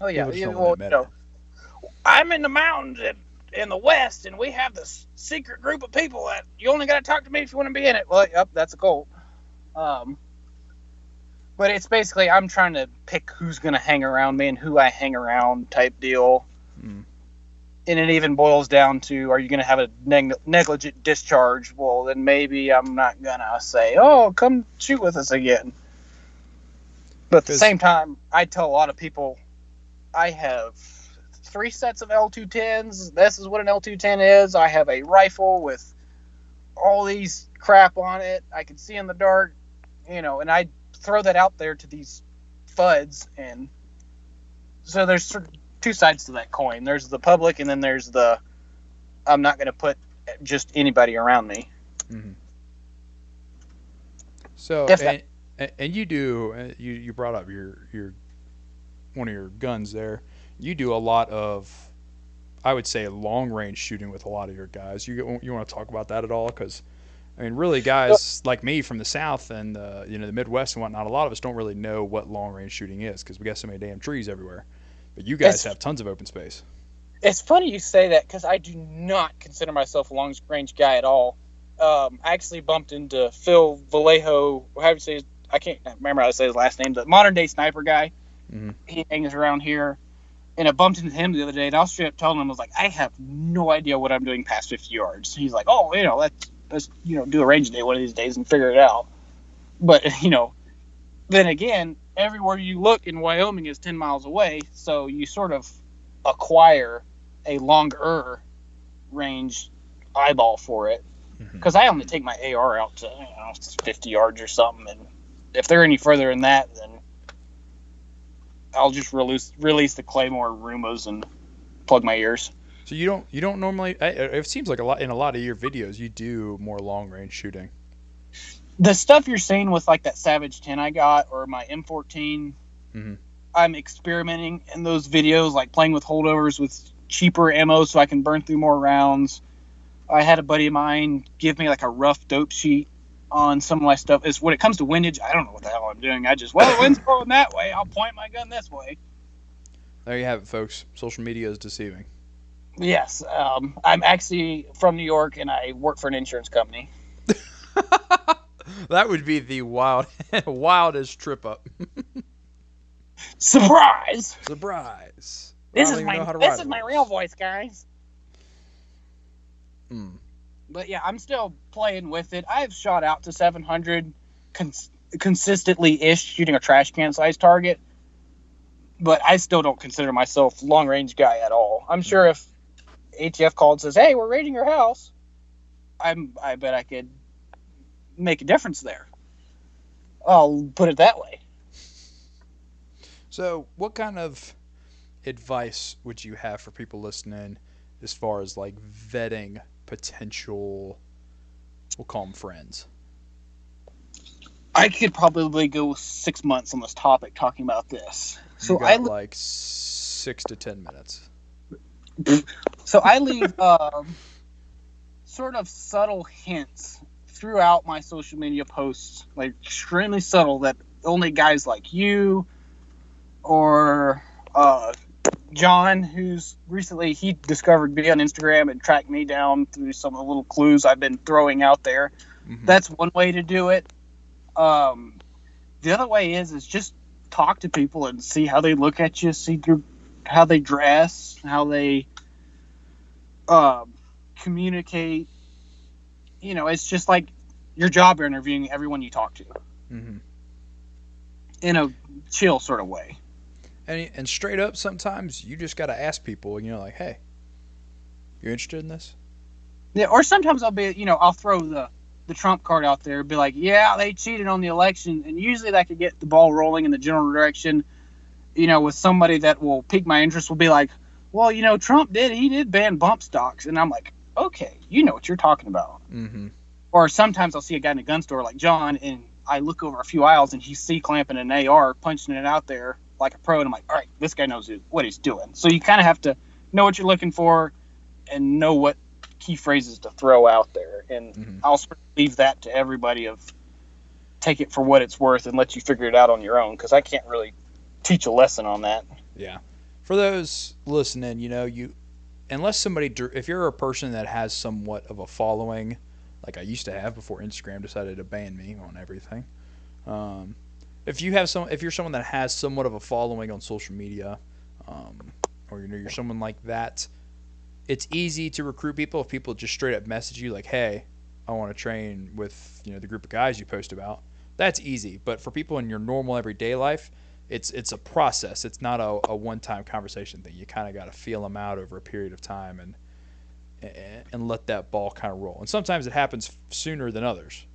Oh yeah,
People just
you know,
wanna admit
you know, I'm in the mountains in, in the west, and we have this secret group of people that you only got to talk to me if you want to be in it. Well, yep, that's a cult. Um, but it's basically I'm trying to pick who's gonna hang around me and who I hang around type deal.
Mm.
And it even boils down to are you going to have a neg- negligent discharge? Well, then maybe I'm not going to say, oh, come shoot with us again. But at the same time, I tell a lot of people I have three sets of L210s. This is what an L210 is. I have a rifle with all these crap on it. I can see in the dark, you know, and I throw that out there to these fuds. And so there's sort of two sides to that coin. There's the public, and then there's the I'm not going to put just anybody around me.
Mm-hmm. So and, and- and you do uh, you you brought up your your one of your guns there. You do a lot of I would say long range shooting with a lot of your guys. You you want to talk about that at all? Because I mean, really, guys like me from the south and uh, you know the Midwest and whatnot, a lot of us don't really know what long range shooting is because we got so many damn trees everywhere. But you guys have tons of open space.
It's funny you say that because I do not consider myself a long range guy at all. Um, I actually bumped into Phil Vallejo. How do you say? His, I can't remember how to say his last name. The modern day sniper guy.
Mhm.
He hangs around here, and I bumped into him the other day, and I was straight up telling him, I was like, I have no idea what I'm doing past 50 yards. He's like, Oh, you know, let's let's you know do a range day one of these days and figure it out. But you know, then again, everywhere you look in Wyoming is 10 miles away, so you sort of acquire a longer range eyeball for it
mm-hmm.
because I only take my AR out to you know, 50 yards or something, and if they're any further than that, then I'll just release release the Claymore Rumas and plug my ears.
So you don't you don't normally. It seems like a lot in a lot of your videos you do more long range shooting.
The stuff you're seeing with like that Savage 10 I got or my M14,
Mhm.
I'm experimenting in those videos, like playing with holdovers with cheaper ammo so I can burn through more rounds. I had a buddy of mine give me like a rough dope sheet on some of my stuff. Is when it comes to windage, I don't know what the hell I'm doing. I just well, the wind's blowing that way. I'll point my gun this way.
There you have it, folks. Social media is deceiving.
Yes, um, I'm actually from New York and I work for an insurance company.
that would be the wild, wildest trip up.
Surprise!
Surprise!
This is
don't even know how
my this is my real voice, guys.
Mm.
But yeah, I'm still playing with it. I've shot out to 700 cons- consistently ish, shooting a trash can size target. But I still don't consider myself long range guy at all. I'm mm-hmm. sure if ATF called and says, "Hey, we're raiding your house," I'm I bet I could make a difference there. I'll put it that way.
So, what kind of advice would you have for people listening as far as like vetting potential, we'll call them friends?
I could probably go six months on this topic talking about this. So I
like six to ten minutes.
So I leave um, sort of subtle hints throughout my social media posts, like extremely subtle, that only guys like you or uh, John, who's recently he discovered me on Instagram and tracked me down through some of the little clues I've been throwing out there.
Mhm.
That's one way to do it. Um, the other way is is just talk to people and see how they look at you, see through how they dress, how they um, communicate. You know, it's just like your job interviewing everyone you talk to
Mhm.
in a chill sort of way.
And and straight up, sometimes you just got to ask people, and you know, like, hey, you're interested in this?
Yeah, or sometimes I'll be, you know, I'll throw the the trump card out there, be like, yeah, they cheated on the election, and usually that could get the ball rolling in the general direction. You know, with somebody that will pique my interest, will be like, well, you know, Trump did, he did ban bump stocks, and I'm like, okay, you know what you're talking about.
Mm-hmm.
Or sometimes I'll see a guy in a gun store like John, and I look over a few aisles and he's C clamping an AR, punching it out there like a pro, and I'm like, all right, this guy knows what he's doing. So you kind of have to know what you're looking for and know what key phrases to throw out there. And
Mhm.
I'll sort of leave that to everybody of take it for what it's worth and let you figure it out on your own because I can't really teach a lesson on that.
Yeah. For those listening, you know, you unless somebody if you're a person that has somewhat of a following, like I used to have before Instagram decided to ban me on everything. Um, if you have some, if you're someone that has somewhat of a following on social media, um, or you know you're someone like that, it's easy to recruit people if people just straight up message you like, "Hey, I want to train with you know the group of guys you post about." That's easy, but for people in your normal everyday life, it's it's a process. It's not a, a one time conversation thing. You kind of got to feel them out over a period of time and and- and let that ball kind of roll. And sometimes it happens sooner than others.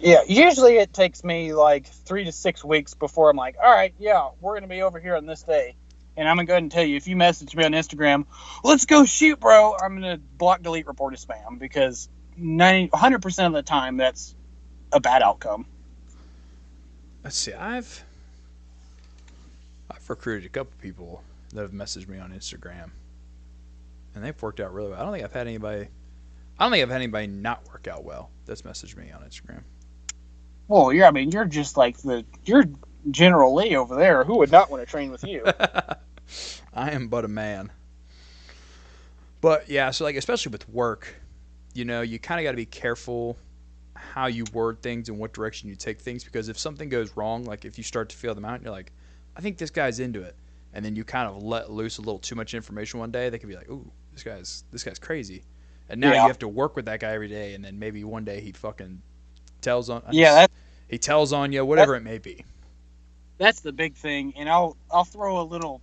Yeah, usually it takes me like three to six weeks before I'm like, all right, yeah, we're to be over here on this day. And I'm gonna go ahead and tell you, if you message me on Instagram, let's go shoot, bro. I'm gonna block, delete, report as spam because 90, 100% of the time that's a bad outcome.
Let's see. I've I've recruited a couple people that have messaged me on Instagram, and they've worked out really well. I don't think I've had anybody. I don't think I've had anybody not work out well that's messaged me on Instagram.
Well, you're. I mean, you're just like the you're General Lee over there. Who would not want to train with you?
I am but a man. But yeah, so like especially with work, you know, you kind of got to be careful how you word things and what direction you take things because if something goes wrong, like if you start to feel them out, and you're like, I think this guy's into it, and then you kind of let loose a little too much information one day, they could be like, ooh, this guy's this guy's crazy, and now
Yeah.
you have to work with that guy every day, and then maybe one day he fucking tells on
yeah, that's
he tells on you, whatever it may be.
that's the big thing. And I'll I'll throw a little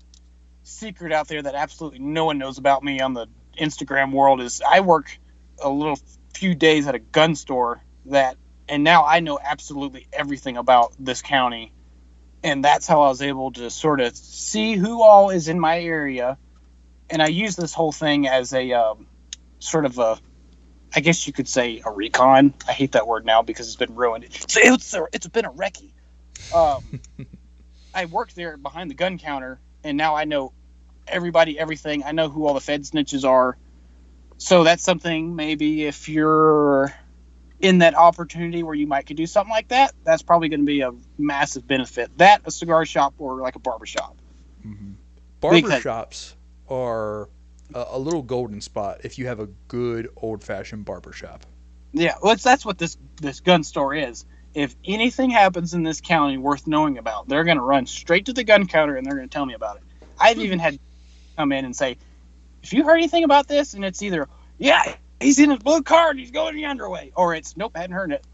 secret out there that absolutely no one knows about me on the Instagram world is I work a little few days at a gun store that and now I know absolutely everything about this county. And that's how I was able to sort of see who all is in my area. And I use this whole thing as a um, sort of a, I guess you could say a recon. I hate that word now because it's been ruined. So it's a, it's been a recce. Um, I worked there behind the gun counter, and now I know everybody, everything. I know who all the Fed snitches are. So that's something maybe if you're in that opportunity where you might could do something like that, that's probably going to be a massive benefit. That a cigar shop or like a barber shop. Because-
Barbershops are a, little golden spot if you have a good old fashioned barbershop.
Yeah, well, that's what this this gun store is. If anything happens in this county worth knowing about, they're going to run straight to the gun counter and they're going to tell me about it. I've even had come in and say, "If you heard anything about this," and it's either, "Yeah, he's in his blue car and he's going the underway," or it's, "Nope, hadn't heard it."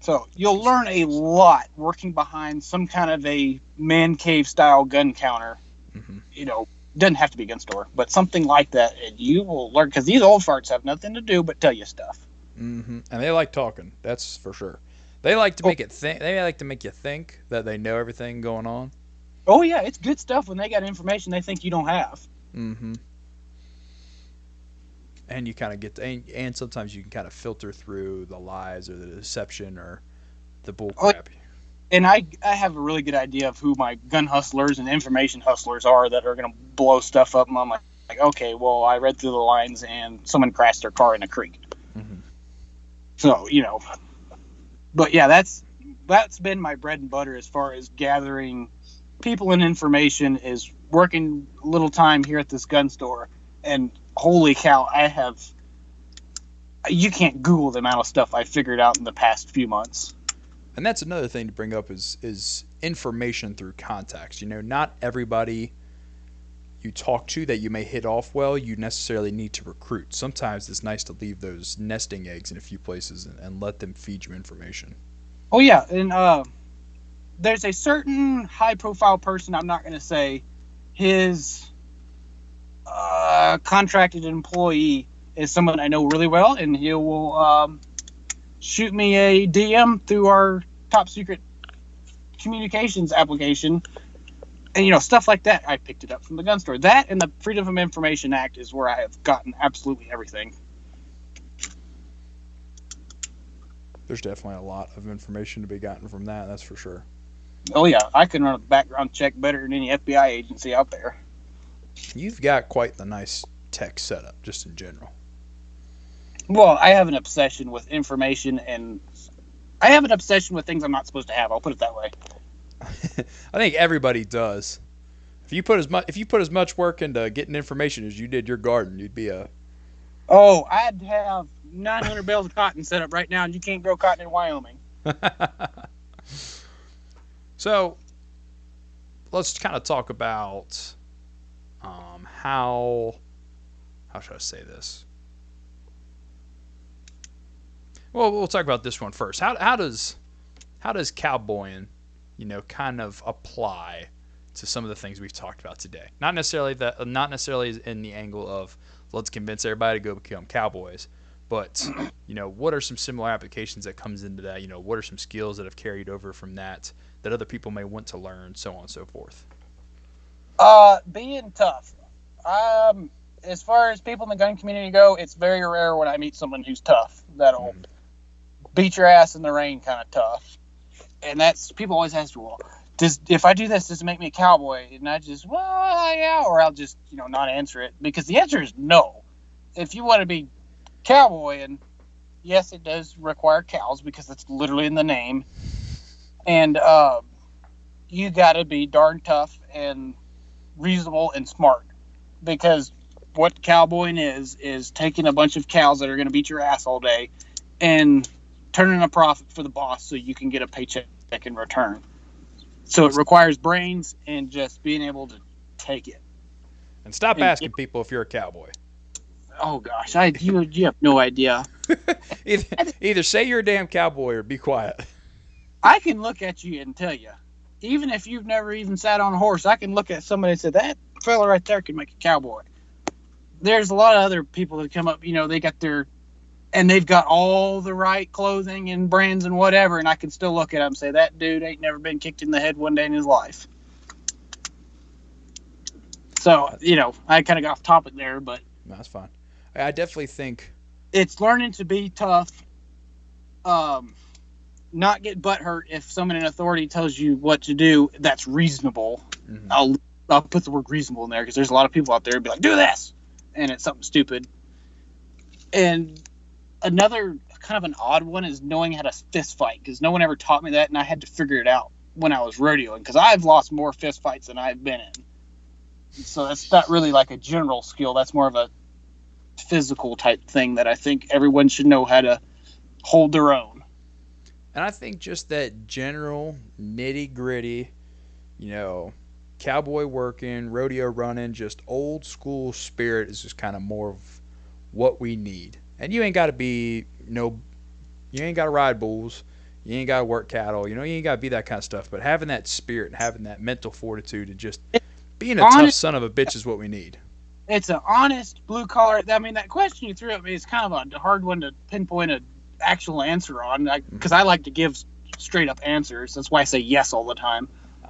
So you'll learn a lot working behind some kind of a man cave style gun counter.
Mhm.
You know, doesn't have to be gun store, but something like that, and you will learn because these old farts have nothing to do but tell you stuff.
Mm-hmm. And they like talking. That's for sure. They like to
Oh.
make it think. They like to make you think that they know everything going on.
Oh yeah, it's good stuff when they got information they think you don't have.
Mm-hmm. And you kind of get, to, and, and sometimes you can kind of filter through the lies or the deception or the bull
Oh,
crap.
And I I have a really good idea of who my gun hustlers and information hustlers are that are gonna blow stuff up. And I'm like, like okay, well I read through the lines and someone crashed their car in a creek.
Mhm.
So you know, but yeah, that's that's been my bread and butter as far as gathering people and information is working a little time here at this gun store and holy cow i have you can't google the amount of stuff i figured out in the past few months
And that's another thing to bring up is is information through context. You know, not everybody you talk to that you may hit off well, you necessarily need to recruit. Sometimes it's nice to leave those nesting eggs in a few places and, and let them feed you information.
oh yeah and uh there's a certain high profile person i'm not going to say his uh, contracted employee is someone i know really well and he will um, shoot me a dm through our top secret communications application. And you know stuff like that i picked it up from the gun store. That and the freedom of information act is where i have gotten absolutely everything.
There's definitely a lot of information to be gotten from that, that's for sure.
oh yeah. I can run a background check better than any fbi agency out there.
You've got quite the nice tech setup, just in general.
Well, I have an obsession with information, and I have an obsession with things I'm not supposed to have. I'll put it that way.
I think everybody does. If you put as much if you put as much work into getting information as you did your garden, you'd be a
Oh, I'd have 900 bales of cotton set up right now, and you can't grow cotton in Wyoming.
so let's kind of talk about um, how how should I say this? Well, we'll talk about this one first. How how does how does cowboying, you know, kind of apply to some of the things we've talked about today? Not necessarily that, not necessarily in the angle of let's convince everybody to go become cowboys, But you know, what are some similar applications that comes into that? You know, what are some skills that have carried over from that that other people may want to learn, so on and so forth.
Uh, being tough. Um, as far as people in the gun community go, it's very rare when I meet someone who's tough that'll
Mhm.
Beat your ass in the rain, kind of tough. And that's people always ask, well, does if I do this, does it make me a cowboy? And I just, well, yeah, or I'll just you know not answer it because the answer is no. If you want to be cowboy, and yes, it does require cows because it's literally in the name, and um, you got to be darn tough and reasonable and smart because what cowboying is is taking a bunch of cows that are going to beat your ass all day and turning a profit for the boss so you can get a paycheck in return. So it requires brains and just being able to take it.
And stop
And-
asking people if you're a cowboy.
Oh gosh, I you, you have no idea.
Either, either say you're a damn cowboy or be quiet.
I can look at you and tell you, even if you've never even sat on a horse, I can look at somebody and say that fella right there can make a cowboy. There's a lot of other people that come up, you know, they got their, and they've got all the right clothing and brands and whatever, and I can still look at them and say that dude ain't never been kicked in the head one day in his life. So you know, I kind of got off topic there, but
No, that's fine. I definitely think
it's learning to be tough. Um, not get butthurt if someone in authority tells you what to do. That's reasonable.
Mhm.
I'll I'll put the word reasonable in there because there's a lot of people out there who be like, do this, and it's something stupid. And another kind of an odd one is knowing how to fist fight because no one ever taught me that, and I had to figure it out when I was rodeoing because I've lost more fist fights than I've been in. So that's not really like a general skill. That's more of a physical type thing that I think everyone should know how to hold their own.
And I think just that general nitty gritty, you know, cowboy working, rodeo running, just old school spirit is just kind of more of what we need. And you ain't got to be no, you ain't got to ride bulls, you ain't got to work cattle, you know, you ain't got to be that kind of stuff. But having that spirit and having that mental fortitude and just being a tough son of a bitch is what we need.
It's an honest blue collar. I mean, that question you threw at me is kind of a hard one to pinpoint an actual answer on because I like to give straight up answers. That's why I say yes all the time.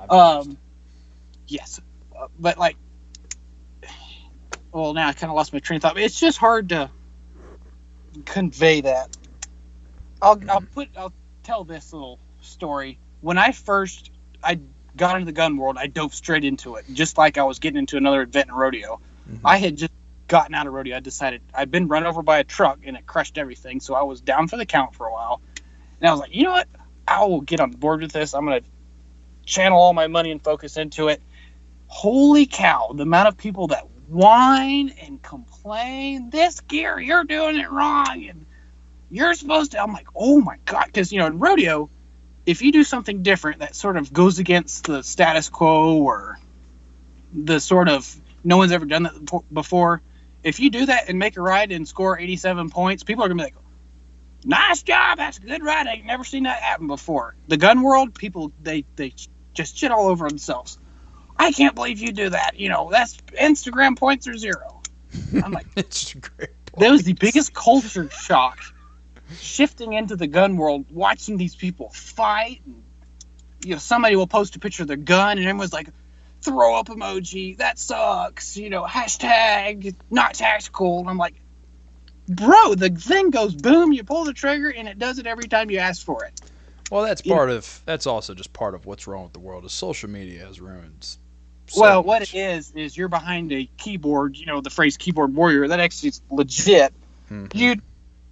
Um, yes, Uh, but like, well, now I kind of lost my train of thought. It's just hard to convey that. I'll, I'll put I'll tell this little story. When I first I got into the gun world, I dove straight into it, just like I was getting into another event in rodeo.
Mhm.
I had just gotten out of rodeo. I decided I'd been run over by a truck and it crushed everything, so I was down for the count for a while. And I was like, you know what? I will get on board with this. I'm gonna channel all my money and focus into it. Holy cow! The amount of people that whine and complain. This gear, you're doing it wrong, and you're supposed to. I'm like, oh my god, because you know in rodeo, if you do something different that sort of goes against the status quo or the sort of no one's ever done that before. If you do that and make a ride and score 87 points, people are gonna be like, "Nice job, that's a good ride. I ain't never seen that happen before." The gun world, people they they just shit all over themselves. I can't believe you do that. You know, that's Instagram points are zero. I'm like,
great.
that was the biggest culture shock shifting into the gun world watching these people fight and you know somebody will post a picture of their gun and everyone's like throw up emoji that sucks you know hashtag not tactical and i'm like bro the thing goes boom you pull the trigger and it does it every time you ask for it
Well, that's part of. That's also just part of what's wrong with the world. Is social media has ruined. So
well what it is is you're behind a keyboard you know the phrase keyboard warrior that actually is legit
Mhm.
you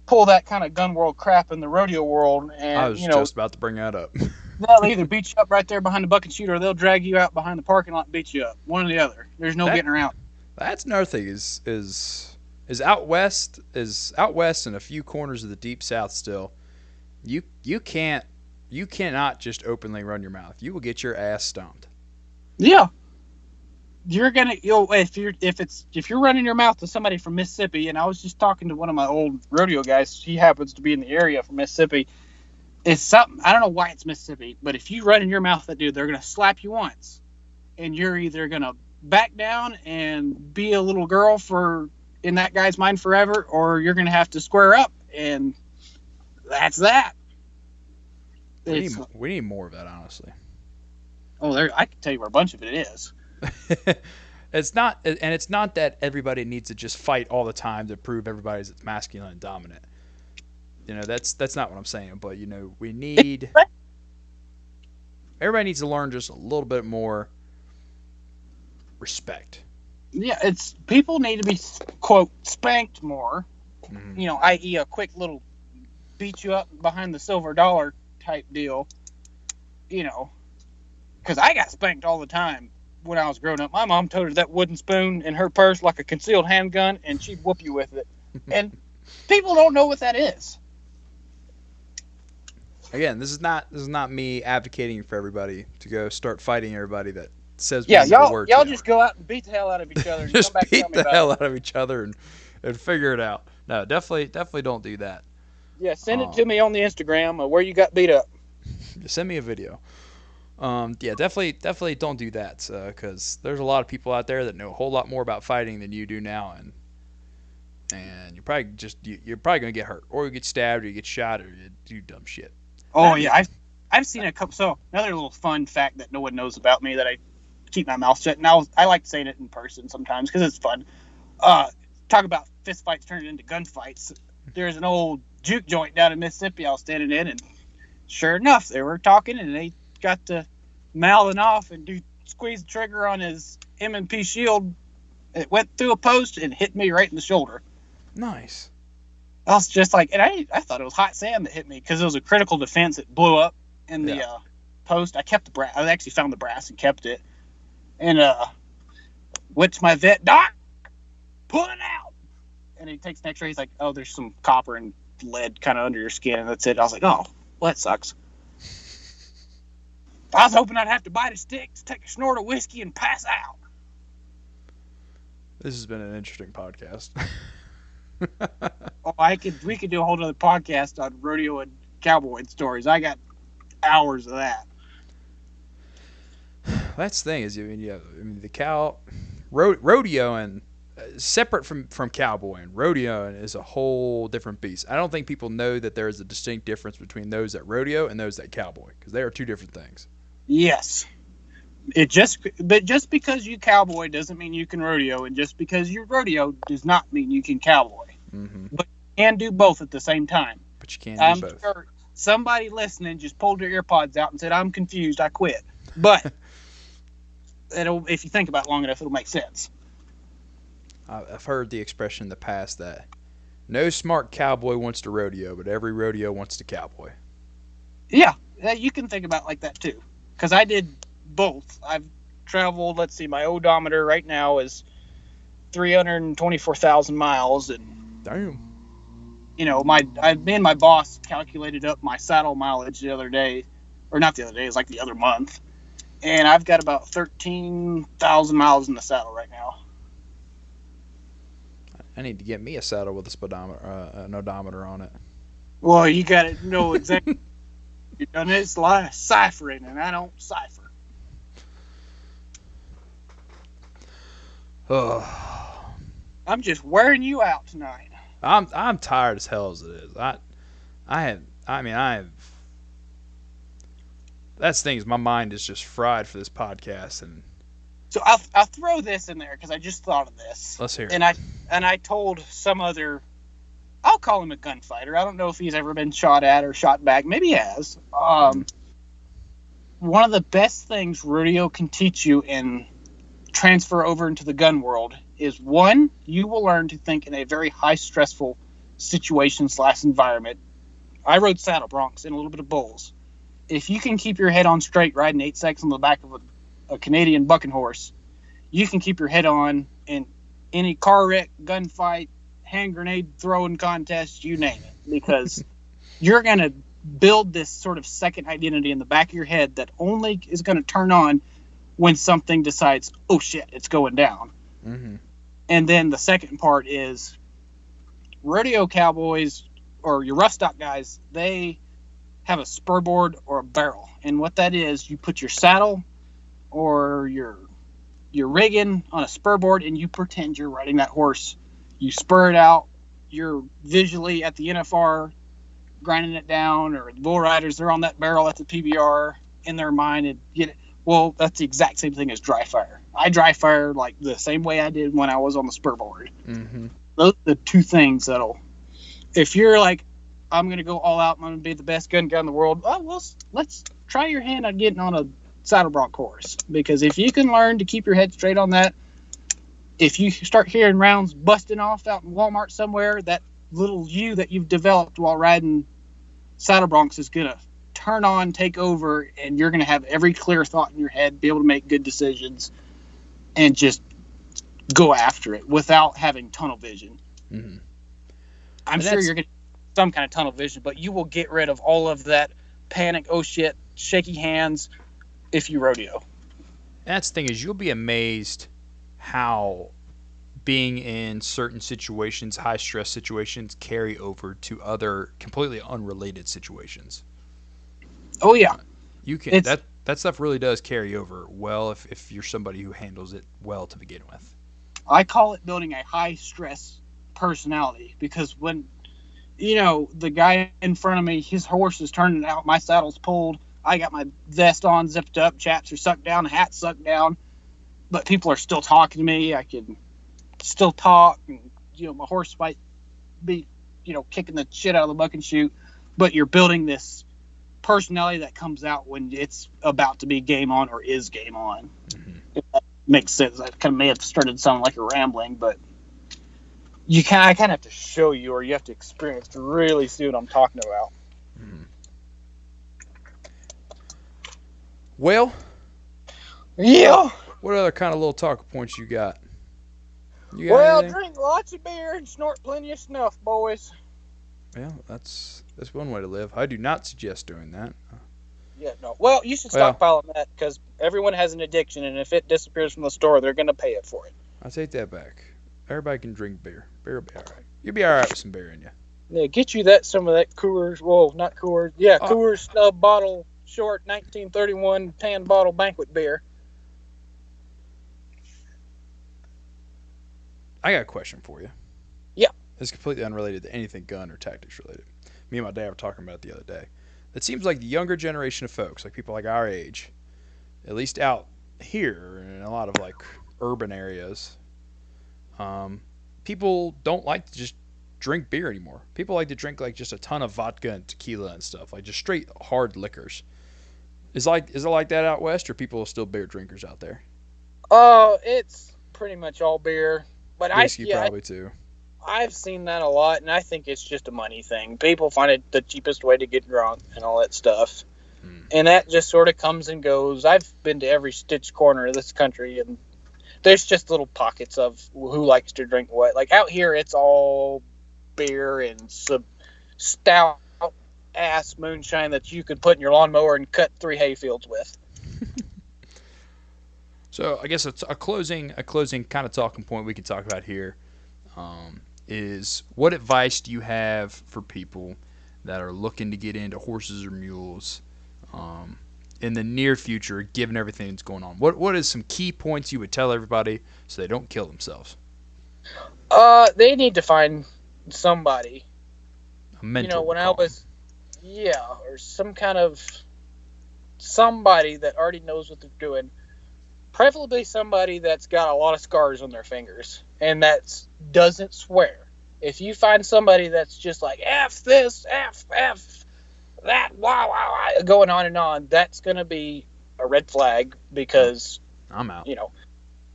pull that kind of gun world crap in the rodeo world and
I was
you know
just about to bring that up.
They'll either beat you up right there behind the bucking chutes, or they'll drag you out behind the parking lot and beat you up. One or the other. There's no
That-
getting around.
That's another thing is is is out west is out west in a few corners of the deep south still. You you can't you cannot just openly run your mouth. You will get your ass stomped.
Yeah. You're gonna you'll if you're if it's if you're running your mouth to somebody from Mississippi, and I was just talking to one of my old rodeo guys. He happens to be in the area from Mississippi. It's something I don't know why it's Mississippi, but if you run in your mouth that dude, they're gonna slap you once, and you're either gonna back down and be a little girl for in that guy's mind forever, or you're gonna have to square up and that's that.
We need, we need more of that, honestly.
oh, there I can tell you where a bunch of it is.
it's not, and it's not that everybody needs to just fight all the time to prove everybody's masculine and dominant. You know, that's that's not what I'm saying. But you know, we need everybody needs to learn just a little bit more respect.
Yeah, it's people need to be quote spanked more.
Mhm.
You know, i.e., a quick little beat you up behind the silver dollar type deal. You know, because I got spanked all the time when I was growing up. My mom toted that wooden spoon in her purse like a concealed handgun, and she'd whoop you with it. and people don't know what that is.
Again, this is not this is not me advocating for everybody to go start fighting everybody that says
Yeah, y'all y'all just go out and beat the hell out of each other. And
just
come back
beat the hell
it.
out of each other and and figure it out. No, definitely definitely don't do that.
Yeah, send
Um,
it to me on the Instagram of where you got beat up.
Send me a video. Um, yeah, definitely, definitely don't do that because there's a lot of people out there that know a whole lot more about fighting than you do now, and and you're probably just you, you're probably gonna get hurt, or you get stabbed, or you get shot, or you do dumb shit.
Oh yeah, I've I've seen a couple. So another little fun fact that no one knows about me that I keep my mouth shut. And I, I like saying it in person sometimes because it's fun. Uh, talk about fist fights turning into gunfights. There's an old juke joint down in Mississippi I was standing in, and sure enough, they were talking, and they got to mouthing off and do squeeze the trigger on his M and P shield. It went through a post and hit me right in the shoulder.
Nice.
I was just like, and I, I thought it was hot sand that hit me because it was a critical defense that blew up in the
Yeah.
uh, post. I kept the brass. I actually found the brass and kept it, and uh, went to my vet. Doc, pull it out. And he takes an X-ray. He's like, oh, there's some copper and lead kind of under your skin, and that's it. I was like, oh, well, that sucks. I was hoping I'd have to bite a stick, take a snort of whiskey, and pass out.
This has been an interesting podcast.
Oh, I could. We could do a whole other podcast on rodeo and cowboy stories. I got hours of that.
That's the thing is, I mean, yeah, I mean the cow, ro- rodeo and uh, separate from from cowboy and rodeo is a whole different beast. I don't think people know that there is a distinct difference between those that rodeo and those that cowboy because they are two different things.
Yes. It just but just because you cowboy doesn't mean you can rodeo, and just because you rodeo does not mean you can cowboy.
hmm
And do both at the same time.
But you can't
I'm
both.
sure somebody listening just pulled their earpods out and said, "I'm confused. I quit." But it'll, if you think about it long enough, it'll make sense.
I've heard the expression in the past that no smart cowboy wants to rodeo, but every rodeo wants to cowboy.
Yeah, yeah, you can think about it like that too. Because I did both. I've traveled. Let's see, my odometer right now is three hundred twenty-four thousand miles, and
Damn.
you know, my I, me and my boss calculated up my saddle mileage the other day, or not the other day, it's like the other month, and I've got about thirteen thousand miles in the saddle right now.
I need to get me a saddle with a speedometer, uh, an odometer on it.
Well, you got to know exactly. You done it's of ciphering, and I don't cipher.
Oh,
I'm just wearing you out tonight.
I'm I'm tired as hell as it is. I I have I mean I have. That's things my mind is just fried for this podcast, and
So I'll, I'll throw this in there because I just thought of this.
let's hear it.
and I and I told some other I'll call him a gunfighter. I don't know if he's ever been shot at or shot back. Maybe he has. Um, one of the best things rodeo can teach you and transfer over into the gun world is one, you will learn to think in a very high stressful situation slash environment. I rode saddle broncs and a little bit of bulls. If you can keep your head on straight riding eight seconds on the back of a, a Canadian bucking horse, you can keep your head on in any car wreck, gunfight, hand grenade throwing contest, you name it, because you're going to build this sort of second identity in the back of your head that only is going to turn on when something decides, oh shit, it's going down.
hmm
And then the second part is rodeo cowboys or your rough stock guys, they have a spur board or a barrel. And what that is, you put your saddle or your your rigging on a spur board and you pretend you're riding that horse. You spur it out you're visually at the NFR grinding it down, or the bull riders they're on that barrel at the PBR in their mind and get it. Well, that's the exact same thing as dry fire. I dry fire like the same way I did when I was on the spur board.
Mm-hmm.
Those are the two things that'll. If you're like, I'm gonna go all out, I'm gonna be the best gun guy in the world. Oh, well, let's try your hand on getting on a saddle bronc course because if you can learn to keep your head straight on that, if you start hearing rounds busting off out in Walmart somewhere, that little you that you've developed while riding saddle broncs is gonna turn on, take over, and you're gonna have every clear thought in your head, be able to make good decisions, and just go after it without having tunnel vision.
Mm-hmm.
I'm
And
sure you're gonna some kind of tunnel vision, but you will get rid of all of that panic, oh shit, shaky hands if you rodeo.
That's the thing is you'll be amazed how being in certain situations, high stress situations, carry over to other completely unrelated situations.
Oh yeah.
You can
It's-
that that stuff really does carry over well if, if you're somebody who handles it well to begin with.
I call it building a high stress personality because when you know the guy in front of me, his horse is turning out, my saddle's pulled, I got my vest on, zipped up, chaps are sucked down, hat sucked down, but people are still talking to me. I can still talk, and you know my horse might be, you know, kicking the shit out of the bucking chute, but you're building this personality that comes out when it's about to be game on or is game on mm-hmm. makes sense. I kind of may have started sounding like a rambling, but you kind I kind of have to show you, or you have to experience to really see what I'm talking about. Mm-hmm.
Well,
Yeah.
What other kind of little talking points you got? You got
Well,
anything?
drink lots of beer and snort plenty of snuff, boys.
Yeah, that's that's one way to live. I do not suggest doing that.
Yeah, no. Well, you should
Well-
stockpile that because everyone has an addiction, and if it disappears from the store, they're gonna pay it for it.
I take that back. Everybody can drink beer. Beer will be all right. You'll be all right with some beer in you.
Yeah, get you that some of that Coors. Whoa, not Coors. Yeah,
Oh.
Coors snub bottle, short 1931 tan bottle banquet beer.
I got a question for you.
Yeah.
It's completely unrelated to anything gun or tactics related. Me and my dad were talking about it the other day. It seems like the younger generation of folks, like people like our age, at least out here in a lot of like urban areas, um, people don't like to just drink beer anymore. People like to drink like just a ton of vodka and tequila and stuff, like just straight hard liquors. Is like is it like that out west, or people are still beer drinkers out there?
Oh, it's pretty much all beer. But
Whiskey
I, yeah,
probably too.
I've seen that a lot, and I think it's just a money thing. People find it the cheapest way to get drunk and all that stuff.
Hmm.
And that just sort of comes and goes. I've been to every stitch corner of this country, and there's just little pockets of who likes to drink what. Like out here, it's all beer and some stout ass moonshine that you could put in your lawnmower and cut three hay fields with.
So I guess a closing a closing kind of talking point we can talk about here um, is what advice do you have for people that are looking to get into horses or mules um, in the near future, given everything that's going on? What what is some key points you would tell everybody so they don't kill themselves?
Uh, they need to find somebody
A mentor,
you know, when I was, yeah, or some kind of somebody that already knows what they're doing. Preferably somebody that's got a lot of scars on their fingers and that doesn't swear. If you find somebody that's just like f this, f f that, wow, wow, wow, going on and on, that's gonna be a red flag because
I'm out.
you know,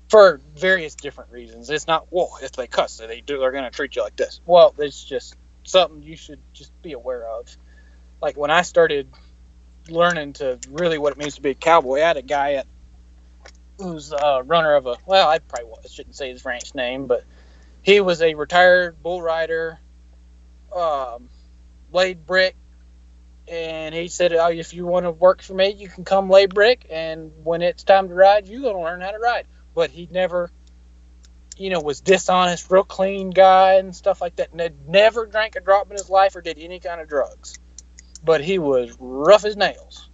for various different reasons. It's not, well, if they cuss, they do, they're going to treat you like this. Well, it's just something you should just be aware of. Like when I started learning to really what it means to be a cowboy, I had a guy at who's a runner of a, well, I probably shouldn't say his ranch name, but he was a retired bull rider, um, laid brick. And he said, oh, if you want to work for me, you can come lay brick. And when it's time to ride, you're to learn how to ride. But he never, you know, was dishonest, real clean guy and stuff like that. And never drank a drop in his life or did any kind of drugs. But he was rough as nails.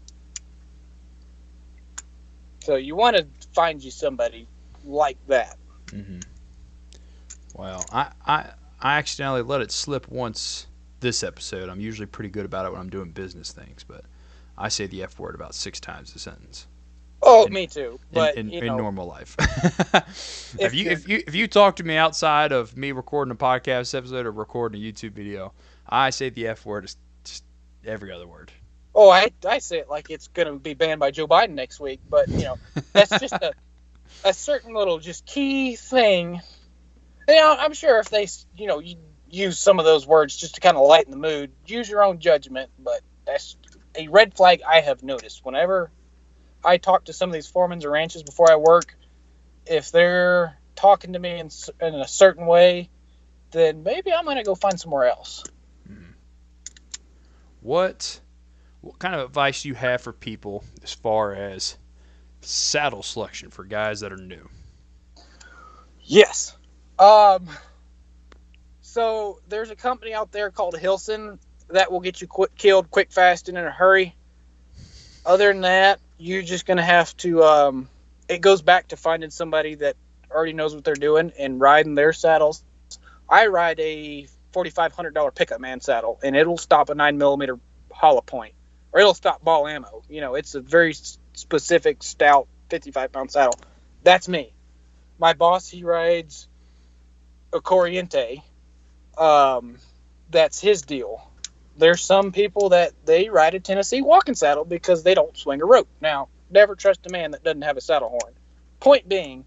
So you want to find you somebody like that.
hmm Well, I, I I accidentally let it slip once this episode. I'm usually pretty good about it when I'm doing business things, but I say the F word about six times a sentence.
Oh,
In-
me too. But
in, in
know,
normal life. if
If
you if you if you talk to me outside of me recording a podcast episode or recording a YouTube video, I say the F word just every other word.
Oh, I I say it like it's gonna be banned by Joe Biden next week. But you know, that's just a a certain little just key thing. You know, I'm sure if they you know you use some of those words just to kind of lighten the mood, use your own judgment. But that's a red flag I have noticed whenever I talk to some of these foremen or ranches before I work. If they're talking to me in, in a certain way, then maybe I'm gonna go find somewhere else. Hmm.
What what kind of advice do you have for people as far as saddle selection for guys that are new?
Yes. Um. So there's a company out there called Hilason that will get you killed quick, fast, and in a hurry. Other than that, you're just gonna have to. Um, it goes back to finding somebody that already knows what they're doing and riding their saddles. I ride a forty-five hundred dollar pickup man saddle, and it'll stop a nine millimeter hollow point, or it'll stop ball ammo. You know, it's a very specific, stout, fifty-five pound saddle. That's me my boss he rides a Corriente. Um, that's his deal. There's some people that they ride a Tennessee walking saddle because they don't swing a rope. Now, never trust a man that doesn't have a saddle horn. Point being,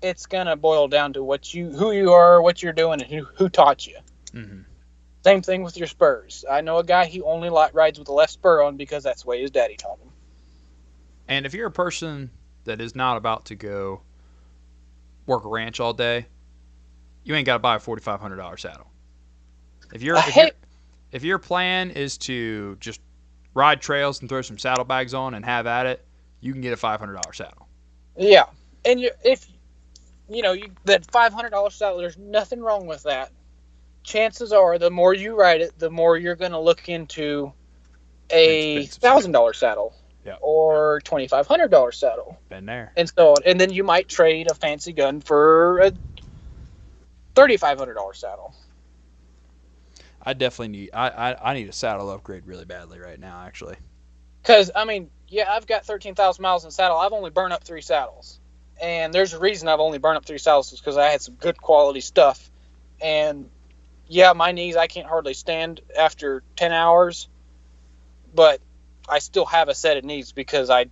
it's gonna boil down to what you, who you are, what you're doing, and who, who taught you.
hmm
Same thing with your spurs. I know a guy he only rides with the left spur on because that's the way his daddy taught him.
And if you're a person that is not about to go work a ranch all day, you ain't got to buy a forty five hundred dollar saddle. If your
I
if, your
hate-
if your plan is to just ride trails and throw some saddlebags on and have at it, you can get a five hundred dollar saddle.
Yeah, and you, if you know you, that five hundred dollar saddle, there's nothing wrong with that. Chances are, the more you ride it, the more you're going to look into a thousand dollar saddle
Yeah.
or twenty five hundred dollar saddle,
Been there.
and so on. And then you might trade a fancy gun for a thirty five hundred dollar saddle.
I definitely need I, I I need a saddle upgrade really badly right now actually.
Because I mean, yeah, I've got thirteen thousand miles in saddle. I've only burned up three saddles, and there's a reason I've only burned up three saddles because I had some good quality stuff. And yeah, my knees I can't hardly stand after ten hours, but I still have a set of knees because I,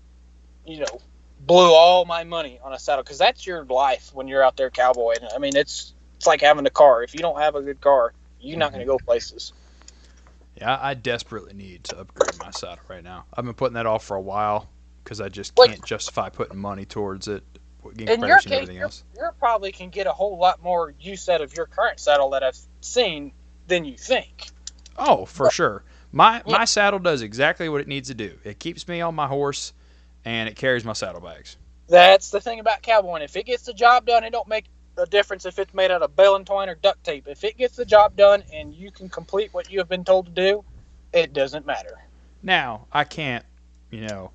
you know, blew all my money on a saddle because that's your life when you're out there cowboying. I mean, it's it's like having a car. If you don't have a good car, you're not going to mm-hmm. go places.
Yeah, I desperately need to upgrade my saddle right now. I've been putting that off for a while because I just can't justify putting money towards it in
your case, you're probably can get a whole lot more use out of your current saddle that I've seen than you think.
Oh, for sure. My
Yeah.
my saddle does exactly what it needs to do. It keeps me on my horse, and it carries my saddlebags.
That's the thing about cowboying. If it gets the job done, it don't make a difference if it's made out of bale and twine or duct tape. If it gets the job done and you can complete what you have been told to do, it doesn't matter.
Now I can't, you know,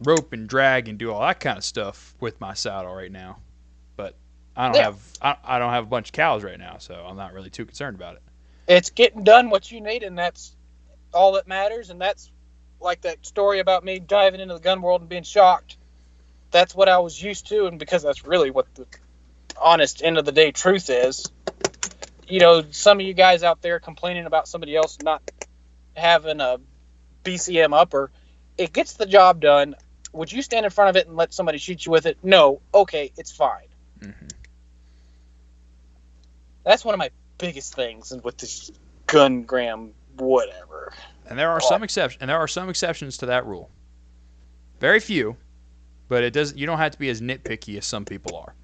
rope and drag and do all that kind of stuff with my saddle right now. But I don't
Yeah.
have I, I don't have a bunch of cows right now, so I'm not really too concerned about it.
It's getting done what you need, and that's all that matters. And that's like that story about me diving into the gun world and being shocked. That's what I was used to, and because that's really what the honest end of the day truth is. You know, some of you guys out there complaining about somebody else not having a BCM upper, it gets the job done. Would you stand in front of it and let somebody shoot you with it? No. Okay, it's fine.
Mhm.
That's one of my biggest things with this gun gram whatever.
And there are some exceptions, and there are some exceptions to that rule. Very few, but it does. You don't have to be as nitpicky as some people are.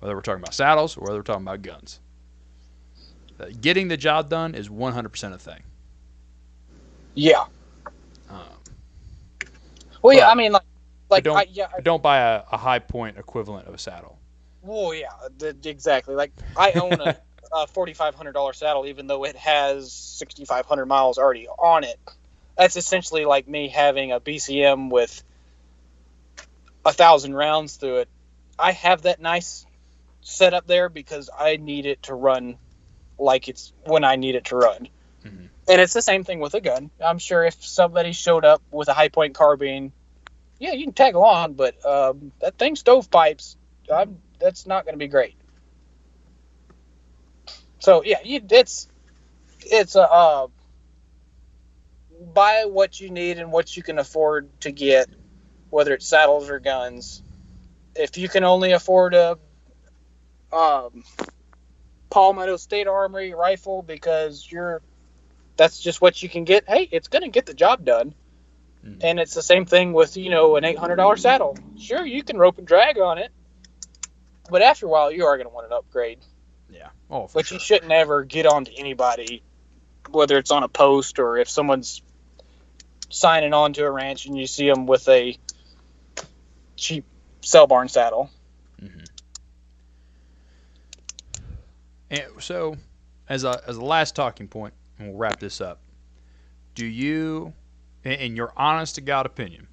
Whether we're talking about saddles or whether we're talking about guns, Uh, getting the job done is 100% a thing.
Yeah.
Um,
Well, yeah. I mean, like, like
don't-
I, yeah. I,
don't buy a, a Hi-Point equivalent of a saddle.
well, yeah. The, exactly. Like I own a, a forty-five hundred dollar saddle, even though it has sixty-five hundred miles already on it. That's essentially like me having a BCM with a thousand rounds through it. I have that nice setup there because I need it to run like it's when I need it to run.
Mhm.
And it's the same thing with a gun. I'm sure if somebody showed up with a Hi-Point carbine, yeah, you can tag along, but um, that thing stovepipes, I'm, that's not going to be great. So yeah, you, it's it's a uh, buy what you need and what you can afford to get, whether it's saddles or guns. If you can only afford a um, Palmetto State Armory rifle because you're that's just what you can get. Hey, it's gonna get the job done.
Mhm.
And it's the same thing with you know an eight hundred dollar saddle. Sure, you can rope and drag on it, but after a while you are gonna want an upgrade.
Yeah. Oh, for
But
sure.
you shouldn't ever get on to anybody, whether it's on a post or if someone's signing on to a ranch and you see them with a cheap sale barn saddle. Mm-hmm.
And so, as a as a last talking point, and we'll wrap this up. Do you, in, in your honest to God opinion,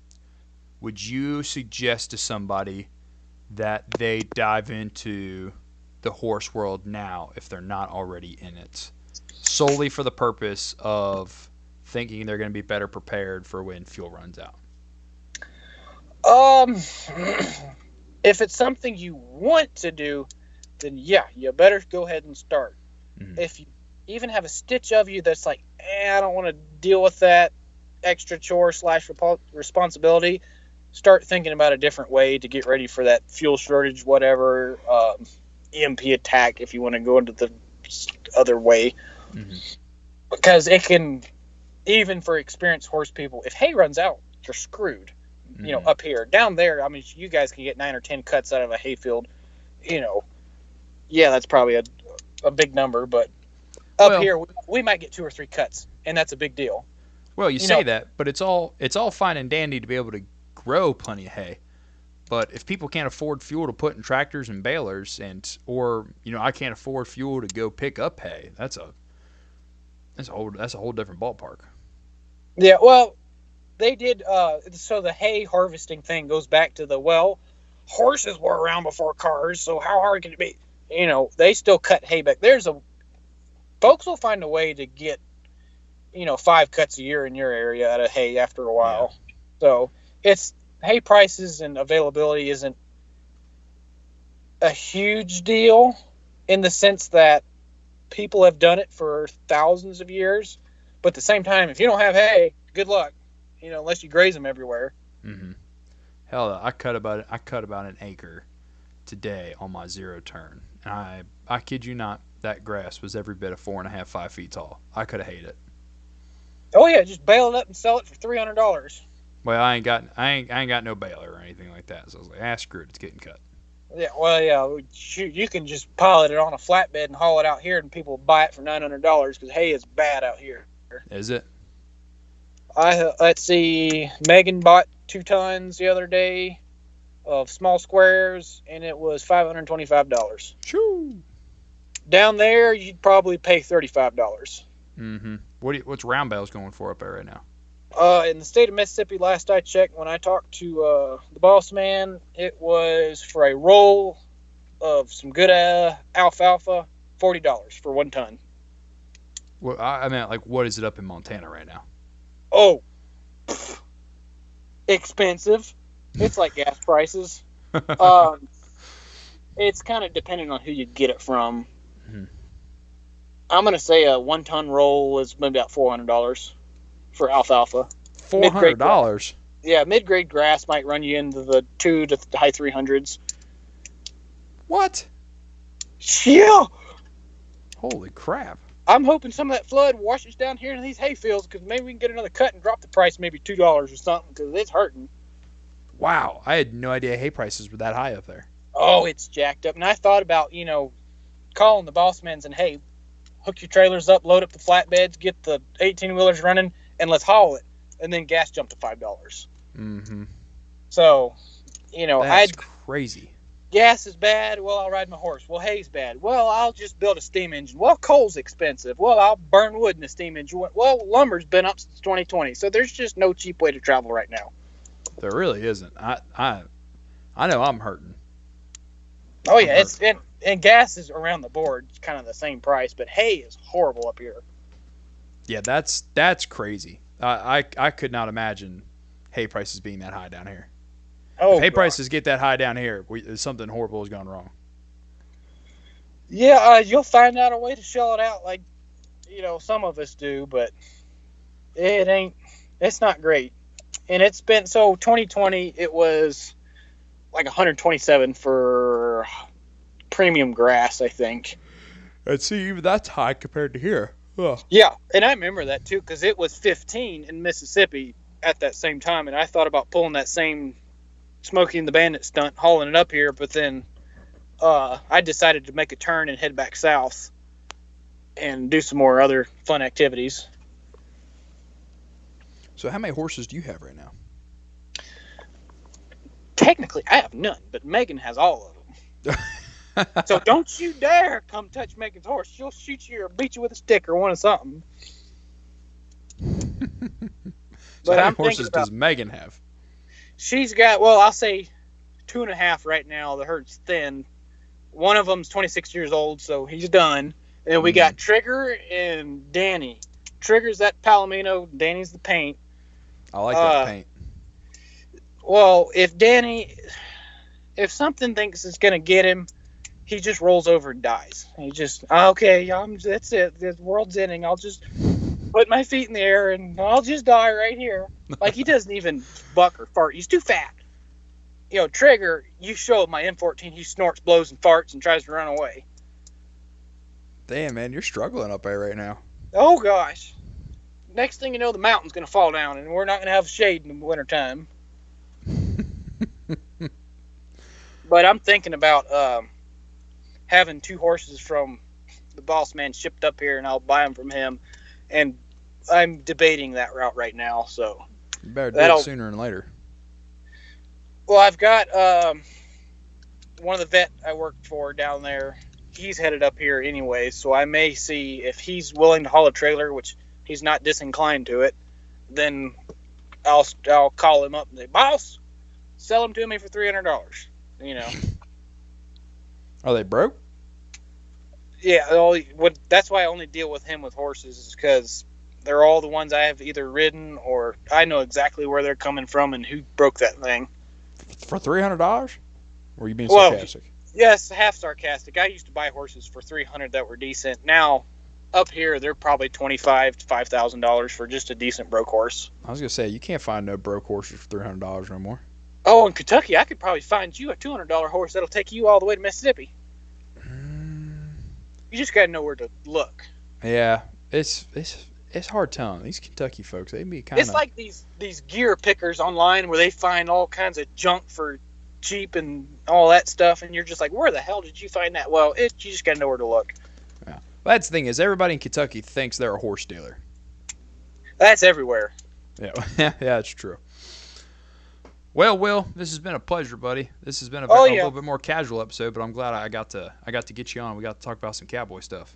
would you suggest to somebody that they dive into the horse world now if they're not already in it, solely for the purpose of thinking they're going to be better prepared for when fuel runs out?
Um, if it's something you want to do, then yeah, you better go ahead and start.
Mhm.
If you even have a stitch of you that's like, eh, I don't want to deal with that extra chore slash responsibility, start thinking about a different way to get ready for that fuel shortage, whatever um, EMP attack. If you want to go into the other way,
Mhm.
because it can, even for experienced horse people, if hay runs out, you're screwed you know,
Mhm.
up here. Down there, I mean, you guys can get nine or ten cuts out of a hayfield. You know, yeah, that's probably a, a big number, but up
Well-
here we, we might get two or three cuts, and that's a big deal.
Well, you,
you
say
know-
that, but it's all it's all fine and dandy to be able to grow plenty of hay. But if people can't afford fuel to put in tractors and balers, and or you know I can't afford fuel to go pick up hay, that's a that's a whole that's a whole different ballpark.
Yeah, well, they did. Uh, so the hay harvesting thing goes back to the well, horses were around before cars, so how hard can it be? You know, they still cut hay back. There's a folks will find a way to get, you know, five cuts a year in your area out of hay after a while. So it's hay prices and availability isn't a huge deal in the sense that people have done it for thousands of years. But at the same time, if you don't have hay, good luck. You know, unless you graze them everywhere.
Mm-hmm. Hell, I cut about I cut about an acre today on my zero turn, and I I kid you not, that grass was every bit of four and a half five feet tall. I could have hated it.
Oh yeah, just bale it up and sell it for three hundred dollars.
Well, I ain't got I ain't I ain't got no baler or anything like that, so I was like, ah, screw it, it's getting cut.
Yeah, well, yeah, shoot, you can just pilot it on a flatbed and haul it out here, and people buy it for nine hundred dollars because hay is bad out here.
Is it?
I uh, let's see, Megan bought two tons the other day of small squares, and it was five hundred twenty-five dollars.
Shoo.
Down there, you'd probably pay thirty-five dollars.
Mm-hmm. What do you, what's round bales going for up there right now?
Uh, in the state of Mississippi, last I checked, when I talked to uh, the boss man, it was for a roll of some good uh, alfalfa, forty dollars for one ton.
Well, I, I meant like what is it up in Montana right now?
Oh, pff, expensive. It's like gas prices. Um, it's kind of depending on who you get it from.
Mhm.
I'm gonna say a one ton roll is maybe about four hundred dollars for alfalfa.
Four hundred dollars.
Yeah, mid grade grass might run you into the two to the high three hundreds.
What?
Yeah,
Holy crap!
I'm hoping some of that flood washes down here into these hay fields because maybe we can get another cut and drop the price maybe two dollars or something because it's hurting.
Wow, I had no idea hay prices were that high up there.
Oh, it's jacked up. And I thought about you know calling the boss men and hey, hook your trailers up, load up the flatbeds, get the 18 wheelers running, and let's haul it. And then gas jumped to five dollars.
Mm-hmm.
So, you know,
That's
I'd
crazy.
gas is bad. Well, I'll ride my horse. Well, hay's bad. Well, I'll just build a steam engine. Well, coal's expensive. Well, I'll burn wood in a steam engine. Well, lumber's been up since 2020, so there's just no cheap way to travel right now.
There really isn't. I I I know I'm hurting.
Oh yeah, it's and and gas is around the board, it's kind of the same price, but hay is horrible up here.
Yeah, that's that's crazy. I I, I could not imagine hay prices being that high down here.
Oh,
if hay
God.
prices get that high down here, we, something horrible has gone wrong.
Yeah, uh, you'll find out a way to shell it out, like you know some of us do, but it ain't. It's not great, and it's been so 2020. It was like 127 for premium grass, I think.
And see, even that's high compared to here. Ugh.
Yeah, and I remember that too because it was 15 in Mississippi at that same time, and I thought about pulling that same Smokey and the Bandit stunt, hauling it up here, but then uh, I decided to make a turn and head back south and do some more other fun activities.
So, how many horses do you have right now?
Technically, I have none, but Megan has all of them. so don't you dare come touch Megan's horse. She'll shoot you or beat you with a stick or one of something.
So how many horses
about-
does Megan have?
She's got well, I'll say two and a half right now. The herd's thin. One of them's 26 years old, so he's done. And we got Trigger and Danny. Trigger's that Palomino. Danny's the paint.
I like
Uh,
that paint.
Well, if Danny, if something thinks it's gonna get him, he just rolls over and dies. He just okay, I'm that's it. The world's ending. I'll just put my feet in the air and I'll just die right here. Like he doesn't even buck or fart. He's too fat. You know, Trigger. You show my M14. He snorts, blows, and farts and tries to run away.
Damn, man, you're struggling up there right now.
Oh gosh. Next thing you know, the mountain's gonna fall down, and we're not gonna have shade in the wintertime. but I'm thinking about um, having two horses from the boss man shipped up here, and I'll buy them from him. And I'm debating that route right now. So,
You better do it sooner than later.
well, I've got um, one of the vet I worked for down there. He's headed up here anyway, so I may see if he's willing to haul a trailer, which he's not disinclined to it. Then I'll I'll call him up and say, "Boss, sell them to me for three hundred dollars." You know,
Are they broke?
yeah. All, what that's why I only deal with him with horses is because they're all the ones I have either ridden or I know exactly where they're coming from and who broke that thing.
For three hundred dollars? Or are you being
Well,
sarcastic?
Yes, half sarcastic. I used to buy horses for three hundred that were decent. Now, up here, they're probably twenty five to five thousand dollars for just a decent broke horse.
I was gonna say you can't find no broke horses for three hundred dollars no more.
Oh, in Kentucky, I could probably find you a two hundred dollar horse that'll take you all the way to Mississippi. Mm. You just gotta know where to look.
Yeah, it's it's it's hard telling. These Kentucky folks, they be kind of
It's like these these gear pickers online where they find all kinds of junk for cheap and all that stuff, and you're just like, where the hell did you find that? Well, it, you just gotta know where to look. Yeah.
Well, that's the thing is everybody in Kentucky thinks they're a horse dealer.
That's everywhere.
Yeah, yeah, that's true. Well, Will, this has been a pleasure, buddy. This has been a,
Oh,
a
yeah.
little bit more casual episode, but I'm glad I got to I got to get you on. We got to talk about some cowboy stuff.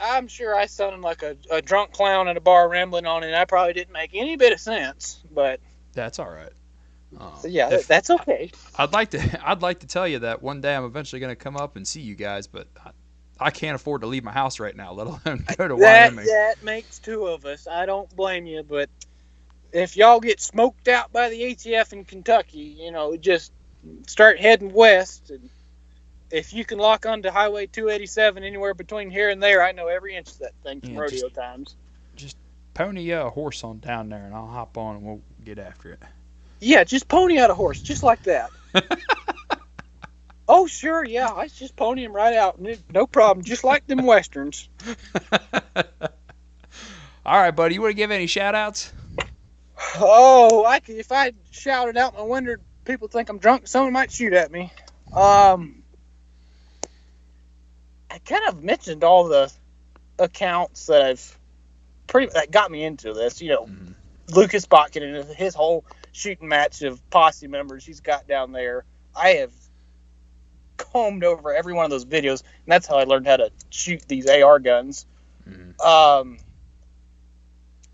I'm sure I sounded like a, a drunk clown at a bar rambling on and I probably didn't make any bit of sense, but
That's all right. Um,
yeah,
if-
that's okay.
I'd like to I'd like to tell you that one day I'm eventually going to come up and see you guys, but I, I can't afford to leave my house right now, let alone go to
That
Wyoming.
that makes two of us. I don't blame you, but if y'all get smoked out by the ATF in Kentucky, you know, just start heading west. And if you can lock onto Highway 287 anywhere between here and there, I know every inch of that thing from
Yeah,
rodeo
just-
times.
Just pony a horse on down there, and I'll hop on and we'll get after it.
Yeah, just pony out a horse, just like that. oh, sure, yeah, I just pony him right out, no problem, just like them westerns.
all right, buddy. You want to give any shout outs?
Oh, I could, if I shouted out my window, people think I'm drunk. Someone might shoot at me. Um, I kind of mentioned all the accounts that I've pretty that got me into this. You know,
Mhm.
Lucas Botkin and his whole shooting match of posse members he's got down there. I have combed over every one of those videos, and that's how I learned how to shoot these AR guns.
Mhm.
Um,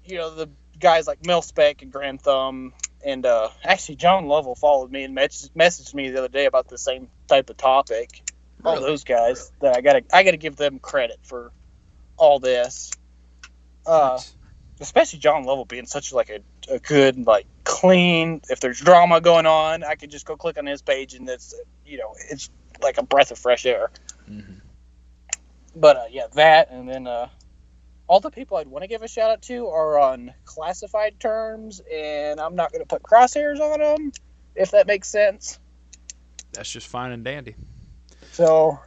you know, the guys like Milspec and Garand Thumb, and uh, actually John Lovell followed me and mess- messaged me the other day about the same type of topic. all
Really?
those guys that I gotta I gotta give them credit for all this. Uh,
Nice.
especially John Lovell being such like a, a good like clean. If there's drama going on, I could just go click on his page and it's you know it's like a breath of fresh air.
Mhm.
But uh, yeah, that and then uh, all the people I'd want to give a shout out to are on classified terms, and I'm not going to put crosshairs on them if that makes sense.
That's just fine and dandy.
So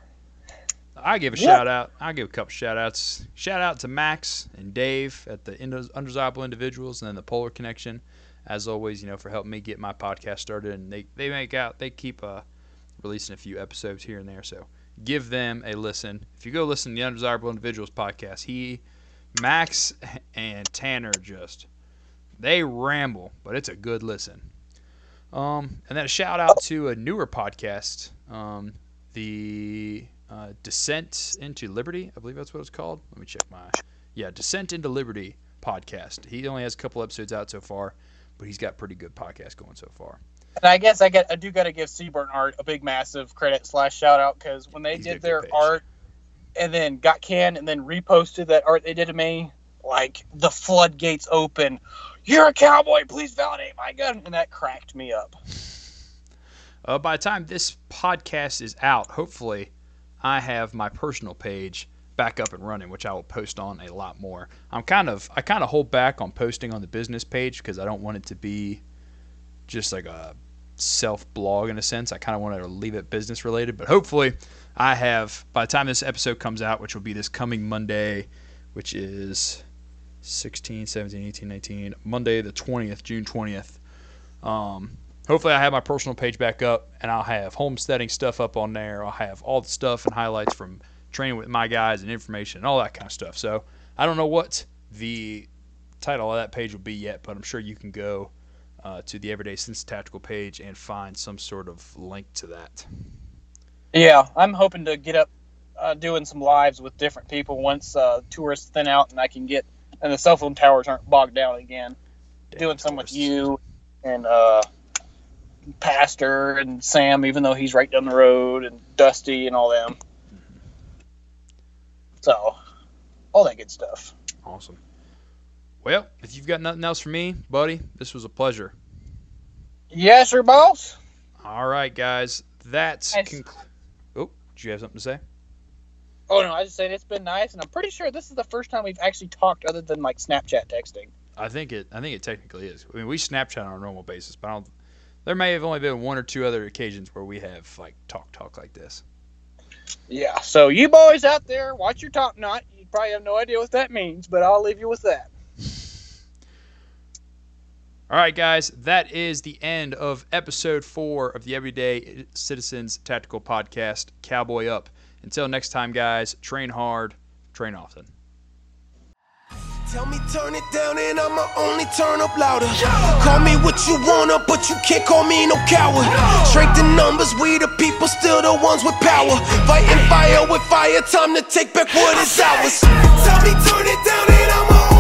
I give a
Yeah.
shout out. I give a couple shout outs. Shout out to Max and Dave at the Undesirable Individuals and then the Polar Connection. As always, you know, for helping me get my podcast started, and they they make out they keep uh, releasing a few episodes here and there. So give them a listen. If you go listen to the Undesirable Individuals podcast, he, Max, and Tanner just they ramble, but it's a good listen. Um, and then a shout out to a newer podcast, um, the uh, Descent into Liberty. I believe that's what it's called. Let me check my. Yeah, Descent into Liberty podcast. He only has a couple episodes out so far, but he's got pretty good podcast going so far.
And I guess I get I do got to give Seaburn Art a big massive credit slash shout out because when they
He's
did their art and then got canned and then reposted that art they did to me, like the floodgates open. You're a cowboy. Please validate my gun, and that cracked me up.
Uh, by the time this podcast is out, hopefully, I have my personal page back up and running, which I will post on a lot more. I'm kind of I kind of hold back on posting on the business page because I don't want it to be just like a self blog in a sense. I kind of wanted to leave it business related, but hopefully, I have by the time this episode comes out, which will be this coming Monday, which is 16, 17, 18, 19, Monday the 20th, June 20th. Um, hopefully, I have my personal page back up and I'll have homesteading stuff up on there. I'll have all the stuff and highlights from training with my guys and information and all that kind of stuff. So, I don't know what the title of that page will be yet, but I'm sure you can go uh, to the Everyday Citizens Tactical page and find some sort of link to that.
Yeah, I'm hoping to get up uh, doing some lives with different people once uh, tourists thin out and I can get and the cell phone towers aren't bogged down again.
Damn
doing some with you and uh, Pastor and Sam, even though he's right down the road, and Dusty and all them. So, all that good stuff.
Awesome. Well, if you've got nothing else for me, buddy, this was a pleasure.
Yes, sir, boss.
All right, guys. That's
Nice.
Oh, did you have something to say?
Oh no, I just said it's been nice, and I'm pretty sure this is the first time we've actually talked other than like Snapchat texting.
I think it. I think it technically is. I mean, we Snapchat on a normal basis, but I don't. There may have only been one or two other occasions where we have like talk talk like this.
Yeah. So you boys out there, watch your top knot. You probably have no idea what that means, but I'll leave you with that.
All right, guys, that is the end of episode four of the Everyday Citizens Tactical Podcast, Cowboy Up. Until next time, guys, train hard, train often.
Tell me turn it down and I'ma only turn up louder. Call me what you wanna, but you can't call me no coward. Strength in numbers, we the people, still the ones with power. Fighting fire with fire, time to take back what is ours. Tell me turn it down and I'ma